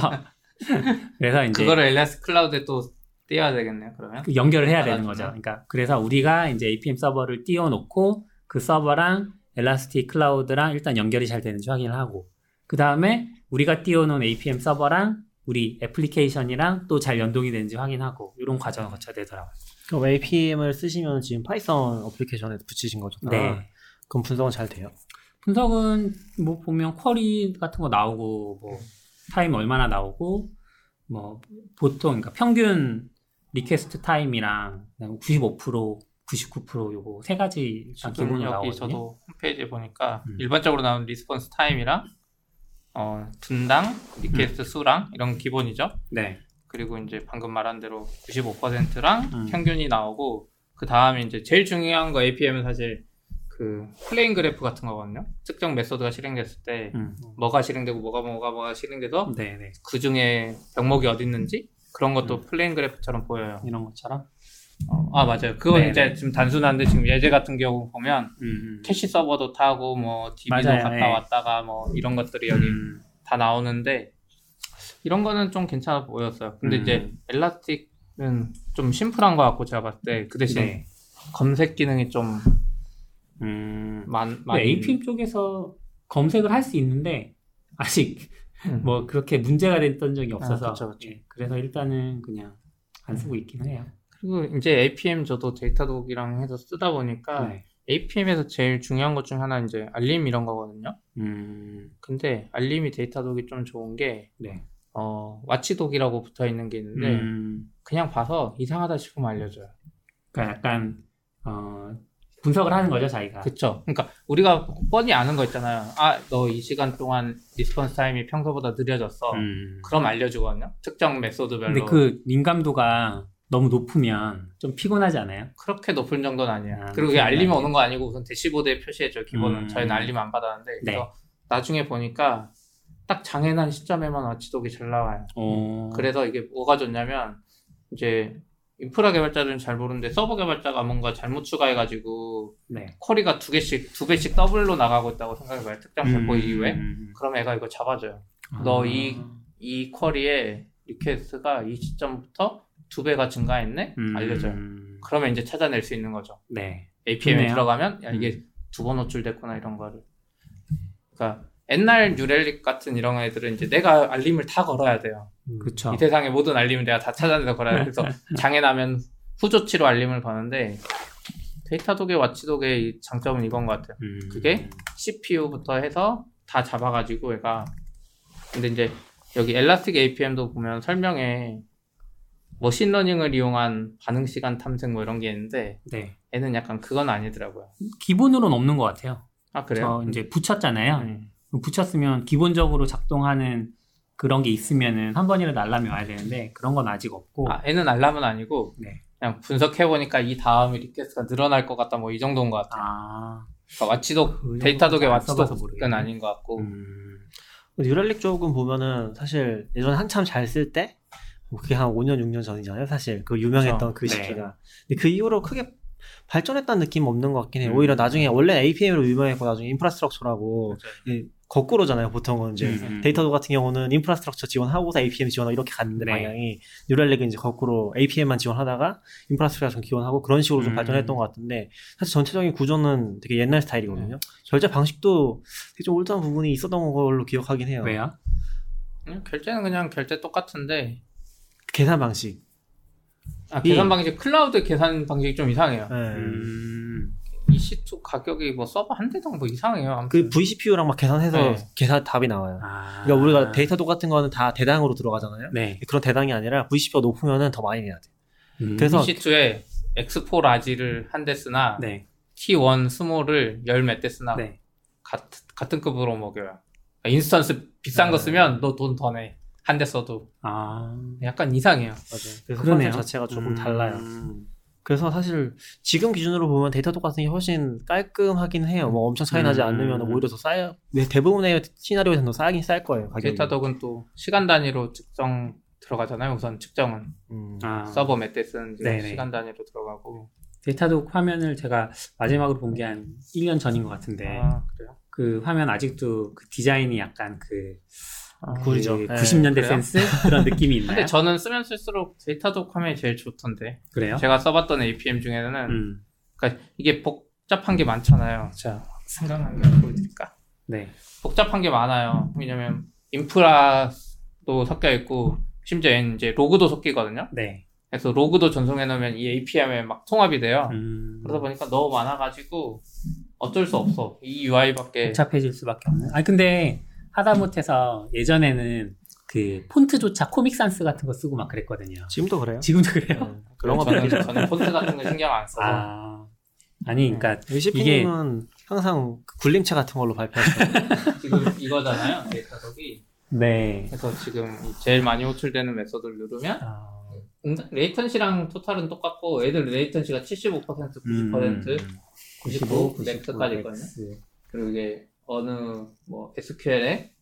그래서 이제 그거를 Elastic Cloud에 또 띄워야 되겠네요. 그러면. 그 연결을 해야 되는? 거죠. 그러니까 그래서 우리가 이제 APM 서버를 띄워놓고 그 서버랑 Elastic Cloud랑 일단 연결이 잘 되는지 확인을 하고 그 다음에 우리가 띄워놓은 APM 서버랑 우리 애플리케이션이랑 또 잘 연동이 되는지 확인하고 이런 과정을 거쳐야 되더라고요. 그럼 APM을 쓰시면 지금 Python 어플리케이션에 붙이신 거죠? 네. 그럼 분석은 잘 돼요? 분석은 뭐 보면 query 같은 거 나오고 뭐 타임 얼마나 나오고 뭐 보통 그러니까 평균 request time이랑 95% 99% 요거 세 가지 기본으로 여기 나오거든요. 저도 홈페이지에 보니까 음. 일반적으로 나오는 response time이랑 어, 분당 request 수랑 이런 기본이죠. 네. 그리고 이제 방금 말한 대로 95%랑 음. 평균이 나오고 그 다음에 이제 제일 중요한 거 APM은 사실 그 flame graph 같은 거거든요. 특정 method가 실행됐을 때 음. 뭐가 실행되고 뭐가 뭐가 뭐가 실행돼서 네, 네. 그 중에 병목이 어디 있는지 그런 것도 음. flame graph처럼 보여요. 이런 것처럼. 어, 아 맞아요. 그건 네, 이제 네. 지금 단순한데 지금 예제 같은 경우 보면 음, 음. 캐시 서버도 타고 뭐 DB도 맞아요. 갔다 네. 왔다가 뭐 이런 것들이 여기 음. 다 나오는데 이런 거는 좀 괜찮아 보였어요. 근데 음. 이제 Elastic은 좀 심플한 것 같고 제가 봤을 때 그 대신 네. 검색 기능이 좀 음. 많, 근데 많이 APM 쪽에서 검색을 할 수 있는데 아직 음. 뭐 그렇게 문제가 됐던 적이 없어서 그쵸, 그쵸. 예, 그래서 일단은 그냥 안 쓰고 있긴 해요. 그리고 이제 APM 저도 Datadog이랑 해서 쓰다 보니까 네. APM에서 제일 중요한 것 중 하나 이제 알림 이런 거거든요. 음. 근데 알림이 Datadog이 좀 좋은 게 네. 어, Watchdog이라고 붙어 있는 게 있는데 음. 그냥 봐서 이상하다 싶으면 알려줘요. 그러니까 약간 어, 분석을 하는 거죠, 자기가. 그쵸. 그러니까 우리가 뻔히 아는 거 있잖아요. 아, 너 이 시간 동안 response time이 평소보다 느려졌어. 음. 그럼 알려주거든요. 특정 method별로. 근데 그 민감도가 너무 높으면 좀 피곤하지 않아요? 그렇게 높은 정도는 아니에요. 아, 그리고 그건 알림이 아니에요. 오는 거 아니고 우선 dashboard에 표시해줘요. 기본은. 음. 저희는 알림 안 받았는데. 네. 그래서 나중에 보니까 딱 장애난 시점에만 Watchdog이 잘 나와요. 어. 그래서 이게 뭐가 좋냐면 이제 인프라 개발자들은 잘 모르는데 서버 개발자가 뭔가 잘못 추가해가지고 네. query가 두 개씩 두 배씩 더블로 나가고 있다고 생각해봐요. 특정 배포 이후에. 음. 그럼 애가 이거 잡아줘요. 아. 너 이- 이 query에 request가 이 시점부터 두 배가 증가했네? 음. 알려줘요. 그러면 이제 찾아낼 수 있는 거죠. 네. APM에. 음. 들어가면 야 이게 두 번 호출됐구나 이런 거를. 그러니까 옛날 New Relic 같은 이런 애들은 이제 내가 알림을 다 걸어야 돼요. 음. 그쵸. 이 세상의 모든 알림을 내가 다 찾아내서 걸어야 돼요. 그래서 장애 나면 후조치로 알림을 거는데 Datadog의 Watchdog의 이 장점은 이건 것 같아요. 음. 그게 CPU부터 해서 다 잡아가지고 얘가 근데 이제 여기 Elastic APM도 보면 설명에 machine learning을 이용한 반응 시간 탐색 뭐 이런 게 있는데 네. 얘는 약간 그건 아니더라고요. 기본으로는 없는 것 같아요. 아 그래요? 저 이제 붙였잖아요. 음. 붙였으면 기본적으로 작동하는 그런 게 있으면은 한 번이라도 알람이 와야 되는데 그런 건 아직 없고. 아 얘는 알람은 아니고 네. 그냥 분석해 보니까 이 다음에 request가 늘어날 것 같다 뭐 이 정도인 것 같아요. 아. 그러니까 Watchdog 그 Datadog의 Watchdog은. 아닌 것 같고 음. New Relic 쪽은 보면은 사실 예전에 한참 잘 쓸 때 그게 한 5년 6년 전이잖아요 사실 그 유명했던 그 네. 시기가 근데 그 이후로 크게 발전했다는 느낌 은 없는 것 같긴 해요 음. 오히려 나중에 원래 APM으로 유명했고 나중에 infrastructure라고 맞아요. 이 거꾸로잖아요 보통은 이제 음. Datadog 같은 경우는 infrastructure 지원하고서 APM 지원하고 이렇게 갔는데 네. 방향이 New Relic은 이제 거꾸로 APM만 지원하다가 인프라스트럭처 지원하고 그런 식으로 좀 음. 발전했던 것 같은데 사실 전체적인 구조는 되게 옛날 스타일이거든요 결제 방식도 되게 좀 old한 부분이 있었던 걸로 기억하긴 해요 왜요? 그냥 결제는 그냥 결제 똑같은데 계산 방식 아, 이- 계산 방식 클라우드 계산 방식이 좀 이상해요. 네. 음. EC2 가격이 뭐 서버 한 대당 뭐 이상해요. 아무튼. 그 VCPU랑 막 계산해서 네. 계산 답이 나와요. 아. 그러니까 우리가 Datadog 같은 거는 다 대당으로 들어가잖아요. 네. 그런 대당이 아니라 VCPU가 높으면은 더 많이 내야 돼. 음. 그래서- EC2에 X4 라지를 한 대 쓰나 네. T1 스몰을 열 몇 대 쓰나 네. 같, 같은 급으로 먹여요. 그러니까 instance 비싼 거 네. 쓰면 너 돈 더 내. 한 대 써도 아. 약간 이상해요. 맞아요. 그래서 그러네요. 자체가 조금 음. 달라요. 그래서 사실 지금 기준으로 보면 Datadog 같은 게 훨씬 깔끔하긴 해요. 뭐 엄청 차이 나지 음. 않으면 오히려 더 싸요. 네, 대부분의 시나리오에서는 더 싸긴 쌀 거예요. 가격이. Datadog은 또 시간 단위로 측정 들어가잖아요. 우선 측정은 음. 아. 서버 몇 대 쓰는지 네네. 시간 단위로 들어가고. Datadog 화면을 제가 마지막으로 본 게 한 1년 전인 것 같은데 아 그래요? 그 화면 아직도 그 디자인이 약간 그 아, 구리죠. 그 네. 90년대 그래요? 센스 그런 느낌이 있나요? 근데 저는 쓰면 쓸수록 Datadog 화면이 제일 좋던데. 그래요? 제가 써봤던 APM 중에는 음. 그러니까 이게 복잡한 게 많잖아요. 자, 생각나는 거 보여드릴까? 네. 복잡한 게 많아요. 왜냐면 인프라도 섞여 있고 심지어 이제 로그도 섞이거든요. 네. 그래서 로그도 전송해 놓으면 이 APM에 막 통합이 돼요. 음. 그러다 보니까 너무 많아가지고 어쩔 수 없어. 이 UI밖에 복잡해질 수밖에 없는. 아니 근데 하다못해서 예전에는 그 폰트조차 코믹 산스 같은 거 쓰고 막 그랬거든요. 지금도 그래요. 지금도 그래요. 네. 그런 거 저는. 저는 폰트 같은 거 신경 안 써서 아. 아니 그러니까 VCP님은 항상 그 굴림체 같은 걸로 발표하시죠. 지금 이거잖아요. Datadog이. 네. 그래서 지금 이 제일 많이 호출되는 method를 누르면 아, 응답- latency랑 total은 똑같고 애들 latency가 75% 90% 음. 99, 99, max까지 있거든요. 그리고 이게 어느 뭐 SQL에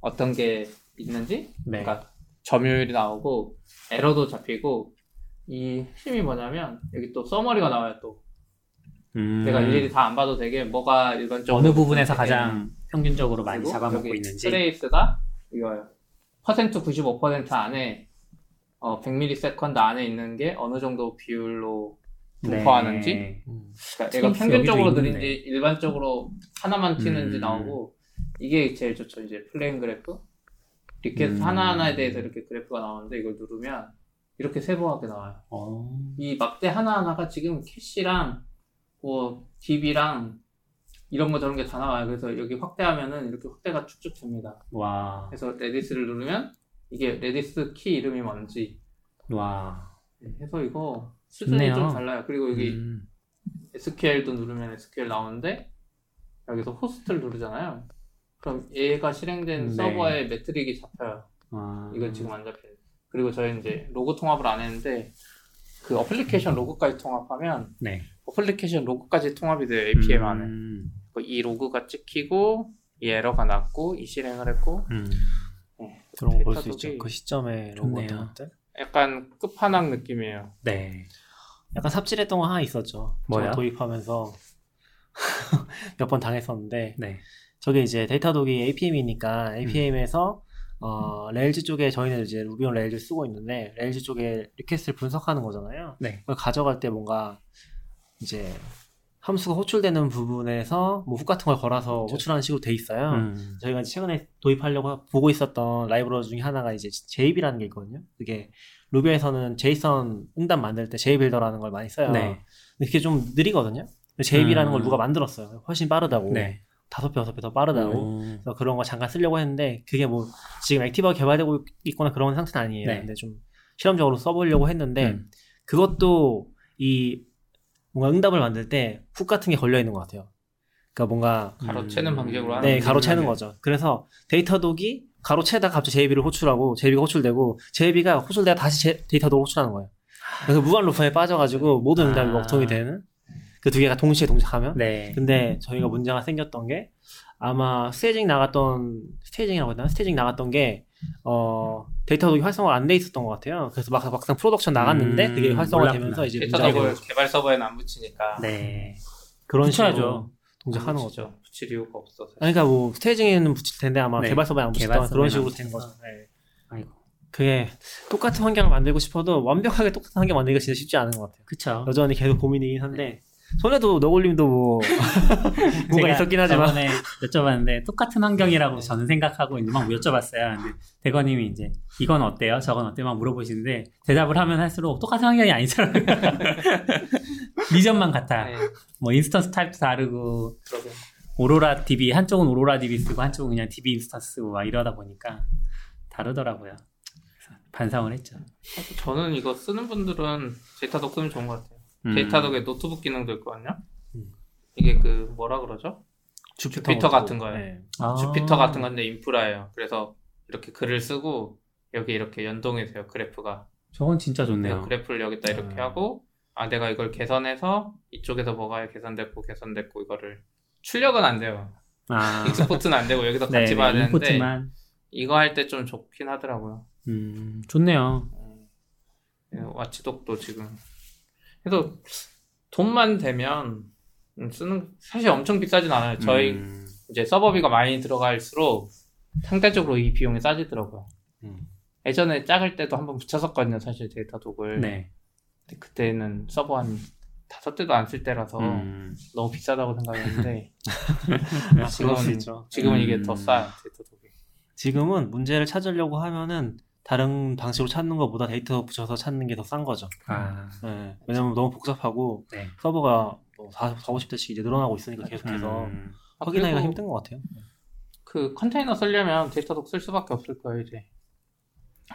어떤 게 있는지 네. 그러니까 점유율이 나오고 에러도 잡히고 이 핵심이 뭐냐면 여기 또 summary가 나와요 또 음. 내가 일일이 다 안 봐도 되게 뭐가 일반적으로 어느 부분에서 가장 평균적으로 많이 잡아먹고 있는지. trace가 이거예요 퍼센트 95% 안에 어, 100ms 안에 있는 게 어느 정도 비율로 분포하는지 네. 음. 그러니까 얘가 평균적으로 느린지 있는데. 일반적으로 하나만 튀는지 음. 나오고 이게 제일 좋죠 이제 flame graph request 음. 하나하나에 대해서 이렇게 그래프가 나오는데 이걸 누르면 이렇게 세부하게 나와요 어. 이 막대 하나하나가 지금 캐시랑 뭐 DB랑 이런 거 저런 게 다 나와요 그래서 여기 확대하면은 이렇게 확대가 쭉쭉 됩니다 와. 그래서 Redis를 누르면 이게 Redis 키 이름이 뭔지 와. 해서 이거 수준이 좋네요. 좀 달라요 그리고 여기 음. SQL도 누르면 SQL 나오는데 여기서 호스트를 누르잖아요. 그럼 얘가 실행된 네. 서버의 metric이 잡혀요. 와. 이건 지금 안 잡혀요. 그리고 저희 이제 로그 통합을 안 했는데 그 어플리케이션 로그까지 통합하면 네. 어플리케이션 로그까지 통합이 돼요 APM 안에. 음. 그이 로그가 찍히고 이 에러가 났고 이 실행을 했고 음. 네. 그런 거 볼 수 있죠. 그 시점에 좋네요. 같은. 약간 끝판왕 느낌이에요. 네. 약간 삽질했던 거 하나 있었죠. 뭐야? 저 도입하면서 몇 번 당했었는데 네. 저게 이제 Datadog이 APM이니까 APM에서 어, Rails 쪽에 저희는 이제 Ruby on Rails 쓰고 있는데 Rails 쪽에 request를 분석하는 거잖아요. 네. 그걸 가져갈 때 뭔가 이제 함수가 호출되는 부분에서 뭐 hook 같은 걸 걸어서 그렇죠. 호출하는 식으로 돼 있어요. 음. 저희가 최근에 도입하려고 보고 있었던 라이브러리 중에 하나가 이제 JB라는 게 있거든요. 그게 Ruby에서는 JSON 응답 만들 때 JBuilder라는 걸 많이 써요. 네. 근데 그게 좀 느리거든요. JB라는 걸 음. 누가 만들었어요. 훨씬 빠르다고. 네. 다섯 배, 여섯 배 더 빠르다고. 음. 그래서 그런 거 잠깐 쓰려고 했는데 그게 뭐 지금 active하게 개발되고 있거나 그런 상태는 아니에요. 네. 근데 좀 실험적으로 써보려고 했는데 음. 그것도 이 뭔가 응답을 만들 때 hook 같은 게 걸려 있는 것 같아요. 그러니까 뭔가 가로채는 음. 방식으로 하는 네 거죠. 가로채는 거죠. 그래서 Datadog이 가로채다 갑자기 JB를 호출하고 JB가 호출되고 JB가 호출되다 다시 제- Datadog을 호출하는 거예요. 그래서 무한 루프에 빠져가지고 모든 응답이 아. 먹통이 되는 그 두 개가 동시에 동작하면 네. 근데 저희가 문제가 생겼던 게 아마 staging 나갔던 staging이라고 했나 staging 나갔던 게 어, Datadog이 활성화 안 돼 있었던 것 같아요. 그래서 막, 막상 production 나갔는데 음, 그게 활성화되면서. 이제 Datadog을 생긴 개발 서버에는 안 붙이니까 네. 그런 붙여야죠. 식으로 동작하는 안 거죠. 붙일 이유가 없어서. 아니, 그러니까 뭐 staging에는 붙일 텐데 아마 네. 개발 서버에 안 붙였던 개발 그런 식으로 안 된. 거죠. 네. 아이고. 그게 똑같은 환경을 만들고 싶어도 완벽하게 똑같은 환경 만들기가 진짜 쉽지 않은 것 같아요. 그쵸. 여전히 계속 고민이긴 한데 손에도 너굴님도 뭐 제가 있었긴 하지만 저번에 여쭤봤는데 똑같은 환경이라고 저는 생각하고 이제 막 여쭤봤어요. 근데 대건님이 이제 이건 어때요? 저건 어때요? 막 물어보시는데 대답을 하면 할수록 똑같은 환경이 아니더라고요. region만 같아. 네, 뭐 instance 타입도 다르고 그러게. Aurora DB 한쪽은 Aurora DB 쓰고 한쪽은 그냥 DB instance 쓰고 막 이러다 보니까 다르더라고요. 반성을 했죠. 저는 이거 쓰는 분들은 Datadog 쓰면 좋은 것 같아요. 음. Datadog에 노트북 기능도 있거든요. 음. 이게 그 뭐라 그러죠? Jupyter 같은 거예요. 네. 아. Jupyter 같은 건데 인프라예요. 그래서 이렇게 글을 쓰고 여기 이렇게 연동이 돼요. 그래프가. 저건 진짜 좋네요. 그래프를 여기다 이렇게 음. 하고 아 내가 이걸 계산해서 이쪽에서 뭐가 계산됐고 계산됐고 이거를 출력은 안 돼요. 아. export는 안 되고 여기서 네, 같이 봐야 네, 되는데 import만. 이거 할 때 좀 좋긴 하더라고요. 음, 좋네요. 예, Watchdog도 지금 그래서 돈만 되면 음, 쓰는 사실 엄청 비싸진 않아요. 저희 음. 이제 서버비가 많이 들어갈수록 상대적으로 이 비용이 싸지더라고요. 음. 예전에 작을 때도 한번 붙였었거든요, 사실 Datadog을. 네. 그때는 서버 한 다섯 대도 안 쓸 때라서 음. 너무 비싸다고 생각했는데 아, 지금은. 지금은 이게 음. 더 싸요 Datadog이. 지금은 문제를 찾으려고 하면은 다른 방식으로 찾는 것보다 데이터 붙여서 찾는 게 더 싼 거죠. 아. 네. 왜냐면 너무 복잡하고 네. 서버가 뭐 4, 50대씩 이제 늘어나고 있으니까 계속해서 음. 아, 확인하기가 그리고 힘든 것 같아요. 그 컨테이너 쓰려면 Datadog 쓸 수밖에 없을 거예요 이제.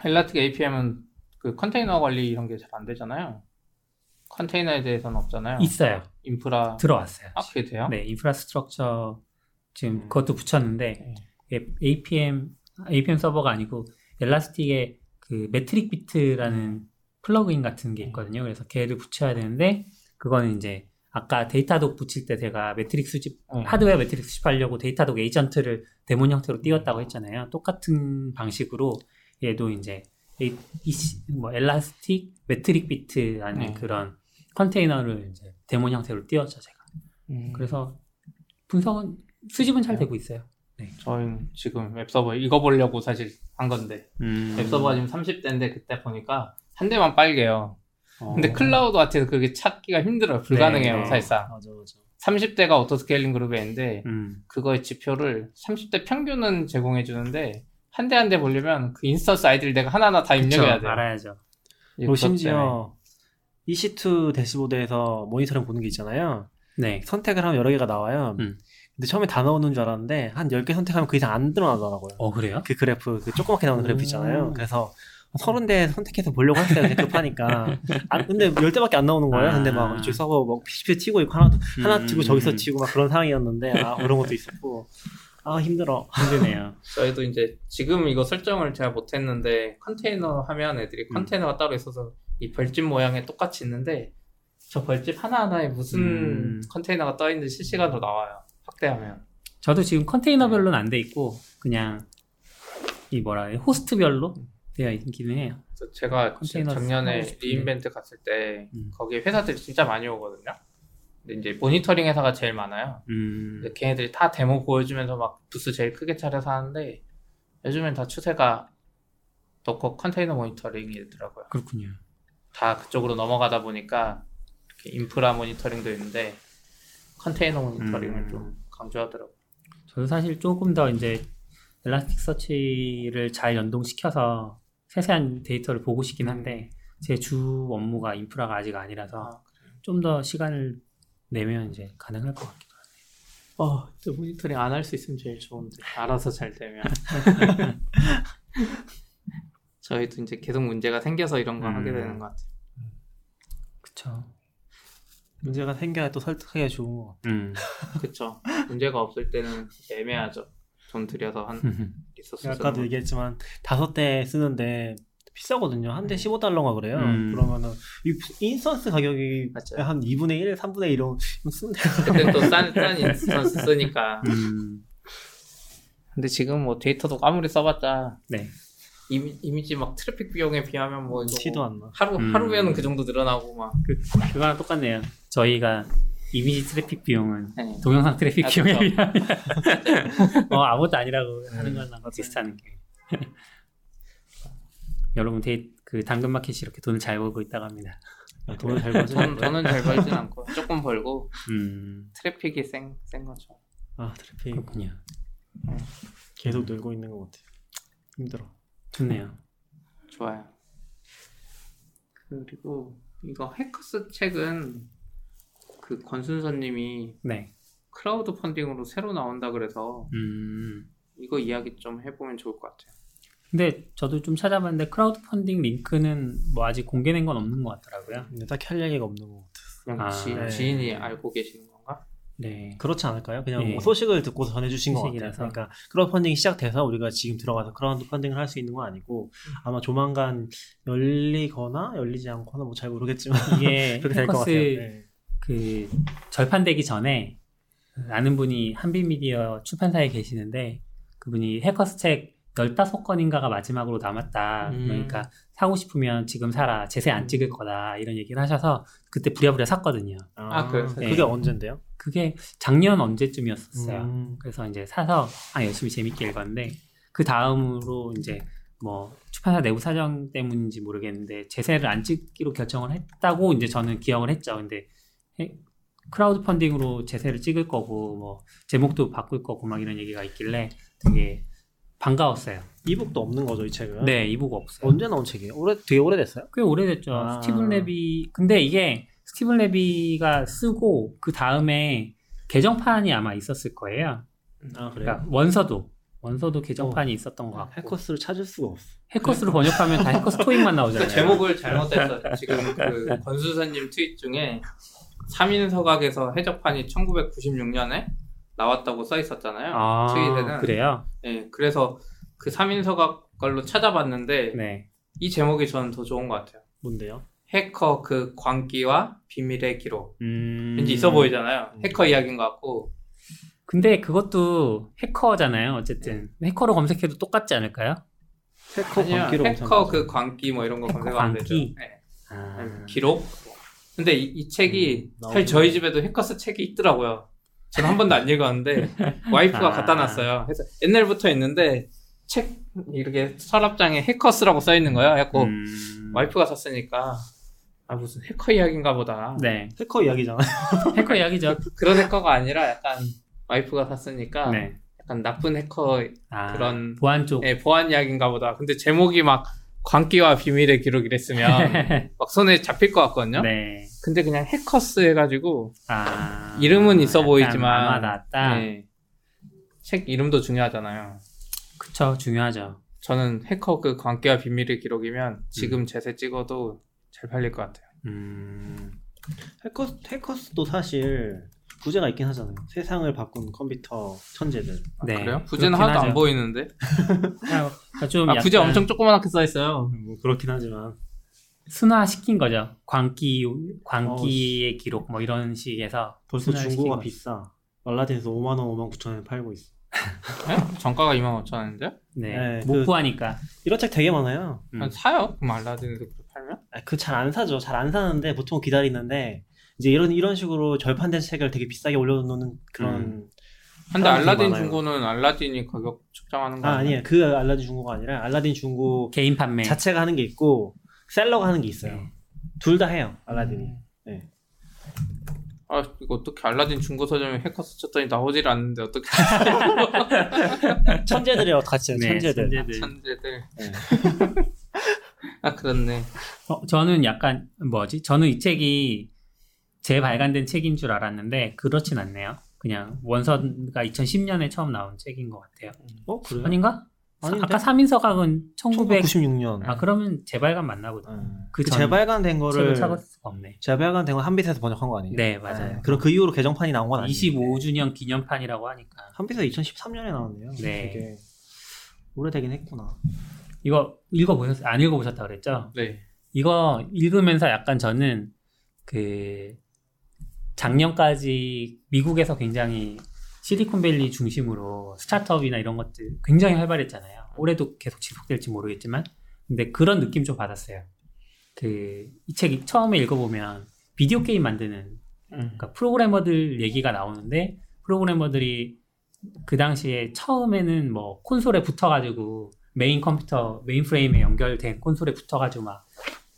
Elastic APM은 그 컨테이너 관리 이런 게 잘 안 되잖아요. 컨테이너에 대해서는 없잖아요. 있어요. 인프라 들어왔어요. 아 그게 돼요? 네, infrastructure 지금 음. 그것도 붙였는데 이게 APM APM 서버가 아니고 Elastic의 그 Metricbeat라는 plugin 같은 게 있거든요. 그래서 걔를 붙여야 되는데 그거는 이제 아까 Datadog 붙일 때 제가 metric 수집 네. 하드웨어 metric 수집하려고 Datadog agent를 daemon 형태로 띄웠다고 했잖아요. 똑같은 방식으로 얘도 이제 이, 이 시- 뭐 Elastic Metricbeat 아닌 네. 그런 컨테이너를 이제 daemon 형태로 띄웠죠 제가. 음, 그래서 분석은 수집은 잘 되고 있어요. 저희는 지금 웹서버 이거 보려고 사실 한 건데 음. 웹서버가 지금 30대인데 그때 보니까 한 대만 빨개요. 어. 근데 CloudWatch에서 그게 찾기가 힘들어요. 불가능해요, 네. 사실상. 맞아, 맞아. 30대가 auto scaling group에 있는데 음. 그거의 지표를 30대 평균은 제공해 주는데 한 대 한 대 보려면 그 instance 아이디를 내가 하나하나 다 입력해야 그쵸, 돼요. 알아야죠. 그리고 그것 심지어 EC2 dashboard에서 모니터링 보는 게 있잖아요. 네. 선택을 하면 여러 개가 나와요. 음. 근데 처음에 다 나오는 줄 알았는데 한 10개 선택하면 그 이상 안 드러나더라고요. 어 그래요? 그 그래프, 그 조그맣게 나오는 그래프 음. 있잖아요. 그래서 서른 대 선택해서 보려고 했어요. 그냥 급하니까. 아, 근데 열 대밖에 안 나오는 거예요. 근데 막 아. 이쪽 서버 막 CPU 튀고 있고 하나 하나 음, 튀고 음, 저기서 음. 튀고 막 그런 상황이었는데 아 그런 것도 있었고 아 힘들어. 힘드네요. 저희도 이제 지금 이거 설정을 제가 못했는데 컨테이너 하면 애들이 음. 컨테이너가 따로 있어서 이 벌집 모양에 똑같이 있는데 저 벌집 하나하나에 무슨 음. 컨테이너가 떠 있는지 실시간으로 나와요. 확대하면. 저도 지금 컨테이너별로는 안 돼 있고 그냥 이 뭐라 해 호스트별로 되어 있기는 해요. 제가 컨테이너 작년에. 리인벤트 갔을 때 음. 거기에 회사들이 진짜 많이 오거든요. 근데 이제 모니터링 회사가 제일 많아요. 음. 근데 걔네들이 다 데모 보여주면서 막 부스 제일 크게 차려서 하는데 요즘엔 다 추세가 Docker 컨테이너 모니터링이더라고요. 그렇군요. 다 그쪽으로 넘어가다 보니까 이렇게 인프라 모니터링도 있는데 컨테이너 모니터링을 음. 좀 강조하더라고. 요 저도 사실 조금 더 이제 Elasticsearch를 잘 연동시켜서 세세한 데이터를 보고 싶긴 한데 제 주 업무가 인프라가 아직 아니라서 좀 더 시간을 내면 이제 가능할 것 같기도 하네요. 어, 저 모니터링 안 할 수 있으면 제일 좋은데 알아서 잘 되면. 저희도 이제 계속 문제가 생겨서 이런 거 하게 음. 되는 것 같아요. 그쵸. 문제가 생겨야 또 설득하기가 좋은 것 같아요. 음. 그쵸. 문제가 없을 때는 애매하죠. 돈 들여서 한 리소스 아까도 얘기했지만 다섯 대 쓰는데 비싸거든요. 한 대 15달러가 그래요. 음. 그러면은 이 instance 가격이 맞아요. 한 2분의 1, 3분의 1 이런 쓰는데 거. 그때 또 싼 싼 instance 쓰니까. 음. 근데 지금 뭐 Datadog 아무리 써봤자 네. 이미, 이미지 막 트래픽 비용에 비하면 뭐 이거 티도 뭐안 나. 하루 음. 하루면은 그 정도 늘어나고 막. 그, 그거랑 똑같네요. 저희가 이미지 트래픽 비용은 네. 동영상 트래픽 아, 비용에 그쵸. 비하면 어, 아무것도 아니라고 하는 음, 거랑 맞아요. 비슷한 게. 여러분 데이 그 당근 마켓이 이렇게 돈을 잘 벌고 있다고 합니다. 돈을 잘 벌지 돈, 돈은 잘 벌진 않고 조금 벌고 음. 트래픽이 센, 센 거죠. 아 트래픽 그렇군요. 계속 늘고 있는 것 같아요. 힘들어. 좋네요. 좋아요. 그리고 이거 Hackers 책은 그 권순서님이 네. 크라우드 펀딩으로 새로 나온다 그래서 음. 이거 이야기 좀 해보면 좋을 것 같아요. 근데 저도 좀 찾아봤는데 크라우드 펀딩 링크는 뭐 아직 공개된 건 없는 것 같더라고요. 근데 딱히 할 얘기가 없는 것 같아요. 그냥 아, 지, 네. 지인이 알고 계시는 건가? 네. 그렇지 않을까요? 그냥 예. 뭐 소식을 듣고 전해주신 것 같아요. 소식이라서. 그러니까 크라우드 펀딩이 시작돼서 우리가 지금 들어가서 크라우드 펀딩을 할 수 있는 건 아니고 아마 조만간 열리거나 열리지 않거나 뭐 잘 모르겠지만 이게 그렇게 될 것 같아요. 해커스 네. 그 절판되기 전에 아는 분이 한빛미디어 출판사에 계시는데 그분이 해커스 책 15건인가가 마지막으로 남았다. 음. 그러니까 사고 싶으면 지금 사라. 제세 안 찍을 거다. 이런 얘기를 하셔서 그때 부랴부랴 샀거든요. 아, 그래요? 그게 네. 언젠데요? 그게 작년 언제쯤이었어요. 음. 그래서 이제 사서 아 열심히 재밌게 읽었는데 그 다음으로 이제 뭐 출판사 내부 사정 때문인지 모르겠는데 재쇄를 안 찍기로 결정을 했다고 이제 저는 기억을 했죠. 근데 해- 크라우드 펀딩으로 재쇄를 찍을 거고 뭐 제목도 바꿀 거고 막 이런 얘기가 있길래 되게 반가웠어요. e-book도 없는 거죠, 이 책은? 네, e-book 없어요. 언제 나온 책이에요? 오래 되게 오래됐어요? 꽤 오래됐죠. 아. 스티븐 레비 근데 이게 스티븐 레비가 쓰고 그 다음에 개정판이 아마 있었을 거예요. 아 그러니까 원서도 원서도 개정판이 있었던 것 같고 해커스를 찾을 수가 없어. 해커스로 번역하면 다 해커스 토익만 나오잖아요. 그 제목을 잘못했어요. 지금 그 권수사님 트윗 중에 3인 서각에서 해적판이 1996년에 나왔다고 써 있었잖아요. 아, 트윗에는. 그래요? 네, 그래서 그 3인 서각 걸로 찾아봤는데 네. 이 제목이 저는 더 좋은 것 같아요. 뭔데요? 해커 그 광기와 비밀의 기록. 음... 왠지 있어 보이잖아요. 음. 해커 이야기인 것 같고. 근데 그것도 해커잖아요. 어쨌든 해커로 검색해도 똑같지 않을까요? 해커 아니요, 광기로 해커. 그 광기 뭐 이런 거 검색하면 되죠. 네. 아... 기록. 근데 이, 이 책이 음, 사실. 저희 집에도 해커스 책이 있더라고요. 저는 한 번도 안 읽었는데 와이프가 아. 갖다 놨어요. 그래서 옛날부터 있는데 책 이렇게 서랍장에 해커스라고 써 있는 거예요. 그래갖고 음... 와이프가 샀으니까 아 무슨 해커 이야기인가 보다. 네. 해커 이야기잖아요. 해커 이야기죠. 그런 해커가 아니라 약간 와이프가 샀으니까 네. 약간 나쁜 해커 아, 그런- 보안 쪽. 의 보안 이야기인가 보다. 근데 제목이 막 광기와 비밀의 기록 이랬으면 막 손에 잡힐 것 같거든요. 네. 근데 그냥 해커스 해가지고 아, 이름은 있어 보이지만 아마 낫다. 네. 책 이름도 중요하잖아요. 그쵸, 중요하죠. 저는 해커 그 광기와 비밀의 기록이면 지금 제세 찍어도 잘 팔릴 것 같아요. 음, 해커 해커스도 사실 부제가 있긴 하잖아요. 세상을 바꾼 컴퓨터 천재들. 네. 그래요? 그렇긴 하나도 안 하죠. 보이는데? 그러니까 좀 아, 약간 엄청 조그맣게 써 있어요. 뭐 그렇긴 하지만 순화 시킨 거죠. 광기, 광기의 기록 뭐 이런 식에서 벌써 순화시킨 중고가. 비싸. 알라딘에서 5만 원, 5만 9천 원에 팔고 있어. 네? 정가가 25,000원인데? 네, 네, 못 그- 구하니까. 이런 책 되게 많아요. 음. 사요? 그럼 알라딘에서 그렇게 팔면? 그잘 안 사죠. 잘 안 사는데 보통 기다리는데 이제 이런 이런 식으로 절판된 책을 되게 비싸게 올려놓는 그런 음. 근데 알라딘 많아요. 중고는 알라딘이 가격 측정하는 거 아 아니에요? 그 알라딘 중고가 아니라 알라딘 중고 개인 판매. 자체가 하는 게 있고 셀러가 하는 게 있어요. 네. 둘다 해요. 알라딘이. 음. 네. 아 이거 어떻게 알라딘 중고 서점에 해커 스쳤더니 나오질 않는데 어떻게 천재들이라고 같이 네, 천재들. 천재들. 천재들 네. 아 그렇네 어, 저는 약간 뭐지? 저는 이 책이 재발간된 책인 줄 알았는데 그렇진 않네요. 그냥 원서가 2010년에 처음 나온 책인 것 같아요. 어 그래요? 아닌가? 아닌데? 아까 3인 서각은 1900. 1996년. 아 그러면 재발간 맞나 보다. 그, 그 전- 재발간된 책을 거를 찾을 수가 없네. 재발간된 걸 한빛에서 번역한 거 아니에요? 네 맞아요. 그럼 그 이후로 개정판이 나온 건 아니에요. 25주년 기념판이라고 하니까 한빛에서 2013년에 나왔네요. 네. 되게 오래되긴 했구나. 이거 읽어보셨어요? 안 읽어보셨다 그랬죠? 네 이거 읽으면서 약간 저는 그 작년까지 미국에서 굉장히 실리콘밸리 중심으로 스타트업이나 이런 것들 굉장히 활발했잖아요. 올해도 계속 지속될지 모르겠지만 근데 그런 느낌 좀 받았어요. 그 이 책 처음에 읽어보면 비디오 게임 만드는 음. 그러니까 프로그래머들 얘기가 나오는데 프로그래머들이 그 당시에 처음에는 뭐 콘솔에 붙어가지고 메인 컴퓨터 mainframe에 연결된 콘솔에 붙어가지고 막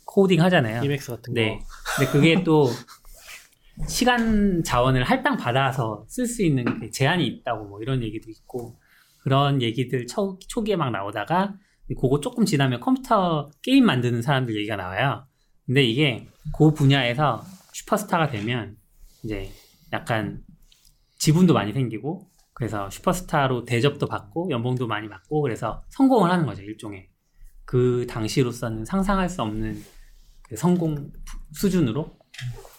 코딩 하잖아요. Emacs 같은 네. 거. 근데 그게 또 시간 자원을 할당 받아서 쓸 수 있는 그 제한이 있다고 뭐 이런 얘기도 있고 그런 얘기들 초, 초기에 막 나오다가 그거 조금 지나면 컴퓨터 게임 만드는 사람들 얘기가 나와요. 근데 이게 그 분야에서 슈퍼스타가 되면 이제 약간 지분도 많이 생기고 그래서 슈퍼스타로 대접도 받고 연봉도 많이 받고 그래서 성공을 하는 거죠 일종의 그 당시로서는 상상할 수 없는 그 성공 수준으로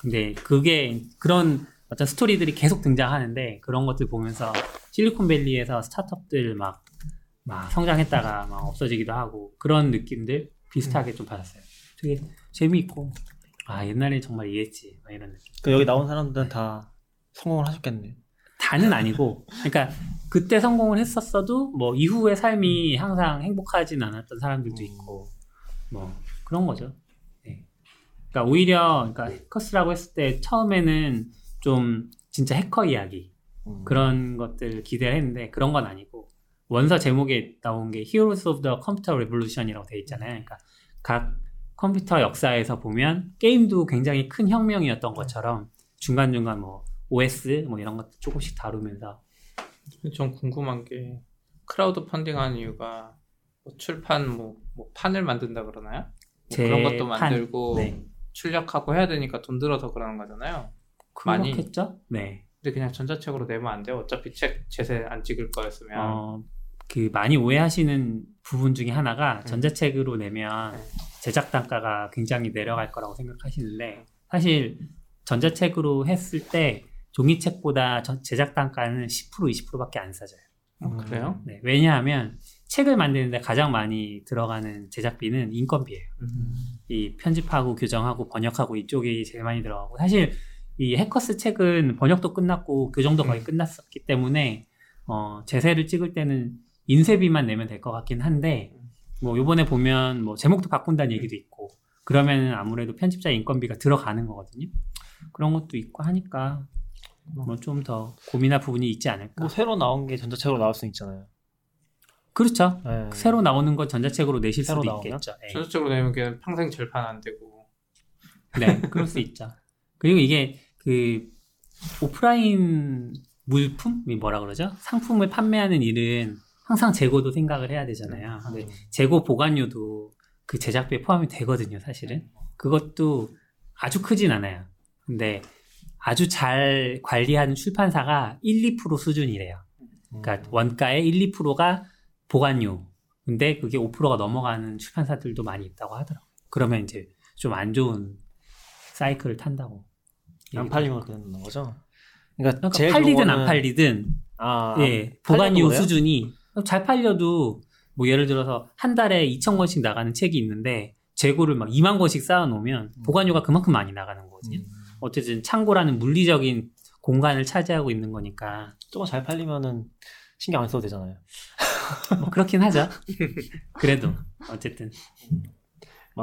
근데 그게 그런 어떤 스토리들이 계속 등장하는데 그런 것들 보면서 실리콘밸리에서 스타트업들 막, 막 성장했다가 막 없어지기도 하고 그런 느낌들 비슷하게 좀 받았어요. 되게 재미있고 아 옛날에 정말 이랬었지 막 이런 느낌. 그 여기 나온 사람들은 다 성공을 하셨겠네. 다는 아니고 그러니까 그때 성공을 했었어도 뭐 이후의 삶이 항상 행복하진 않았던 사람들도 있고 뭐 그런 거죠. 네. 그러니까 오히려 그러니까 해커스라고 했을 때 처음에는 좀 진짜 해커 이야기 음. 그런 것들 기대를 했는데 그런 건 아니고 원서 제목에 나온 게 Heroes of the Computer Revolution이라고 돼 있잖아요. 그러니까 각 컴퓨터 역사에서 보면 게임도 굉장히 큰 혁명이었던 것처럼 중간중간 뭐 OS 뭐 이런 것도 조금씩 다루면서 좀 궁금한 게 크라우드 펀딩하는 이유가 뭐 출판 뭐, 뭐 판을 만든다 그러나요? 뭐 그런 것도 만들고 네. 출력하고 해야 되니까 돈 들어서 그러는 거잖아요. 많이. 그렇겠죠? 네. 근데 그냥 전자책으로 내면 안 돼요. 어차피 책 제세 안 찍을 거였으면. 어, 그 많이 오해하시는 부분 중에 하나가 음. 전자책으로 내면 네. 제작 단가가 굉장히 내려갈 거라고 생각하시는데 사실 전자책으로 했을 때 종이책보다 전- 제작 단가는 10% 20%밖에 안 싸져요. 어, 그래요? 네, 왜냐하면 책을 만드는데 가장 많이 들어가는 제작비는 인건비예요. 음. 이 편집하고 교정하고 번역하고 이쪽이 제일 많이 들어가고 사실 이 해커스 책은 번역도 끝났고 교정도 거의 음. 끝났었기 때문에 어, 제세를 찍을 때는 인쇄비만 내면 될 것 같긴 한데 뭐 요번에 보면 뭐 제목도 바꾼다는 얘기도 있고 그러면은 아무래도 편집자 인건비가 들어가는 거거든요. 그런 것도 있고 하니까 뭐 좀 더 고민할 부분이 있지 않을까. 뭐 새로 나온 게 전자책으로 나올 수 있잖아요. 그렇죠. 네. 새로 나오는 거 전자책으로 내실 새로 수도 나오면? 있겠죠. 예. 전자책으로 내면 그냥 평생 절판 안 되고. 네, 그럴 수 있죠. 그리고 이게 그 오프라인 물품이 뭐라 그러죠? 상품을 판매하는 일은 항상 재고도 생각을 해야 되잖아요. 근데 재고 보관료도 그 제작비에 포함이 되거든요, 사실은. 그것도 아주 크진 않아요. 근데 아주 잘 관리하는 출판사가 1, 2% 수준이래요. 그러니까 원가의 1, 2%가 보관료. 근데 그게 5%가 넘어가는 출판사들도 많이 있다고 하더라고요. 그러면 이제 좀 안 좋은 사이클을 탄다고. 안 팔리면 되는 거죠. 그러니까, 그러니까 팔리든 좋은 안 거는- 팔리든 아, 예, 보관료? 수준이 잘 팔려도 뭐 예를 들어서 한 달에 2천 권씩 나가는 책이 있는데 재고를 막 2만 권씩 쌓아 놓으면 음. 보관료가 그만큼 많이 나가는 거거든요. 음. 어쨌든 창고라는 물리적인 공간을 차지하고 있는 거니까 조금 잘 팔리면은 신경 안 써도 되잖아요. 뭐 그렇긴 하죠. 그래도 어쨌든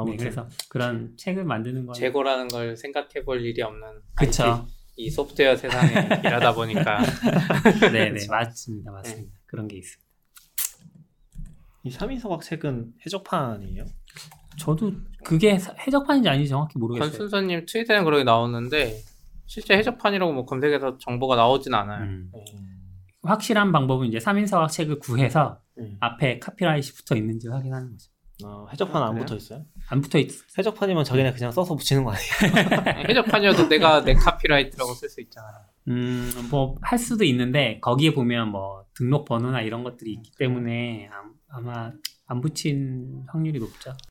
네, 그래서 그런 책을 만드는 건 재고라는 걸 생각해 볼 일이 없는 그쵸. IT, 이 소프트웨어 세상에 일하다 보니까 네네 그쵸. 맞습니다 맞습니다 그런 게 있어요. 이 3인 서각 책은 해적판이에요? 저도 그게 사- 해적판인지 아닌지 정확히 모르겠어요. 권순서님 트위터에 그렇게 나오는데 실제 해적판이라고 뭐 검색해서 정보가 나오진 않아요. 음. 네. 확실한 방법은 이제 3인서각 책을 구해서 네. 앞에 카피라이트 붙어 있는지 확인하는 거죠. 어, 해적판 아, 안 그래요? 붙어 있어요? 안 붙어 있. 해적판이면 자기네 그냥 써서 붙이는 거 아니에요? 해적판이어도 내가 내 카피라이트라고 쓸 수 있잖아. 음, 뭐 할 수도 있는데 거기에 보면 뭐 등록 번호나 이런 것들이 있기 때문에 아- 아마 안 붙인 확률이 높죠.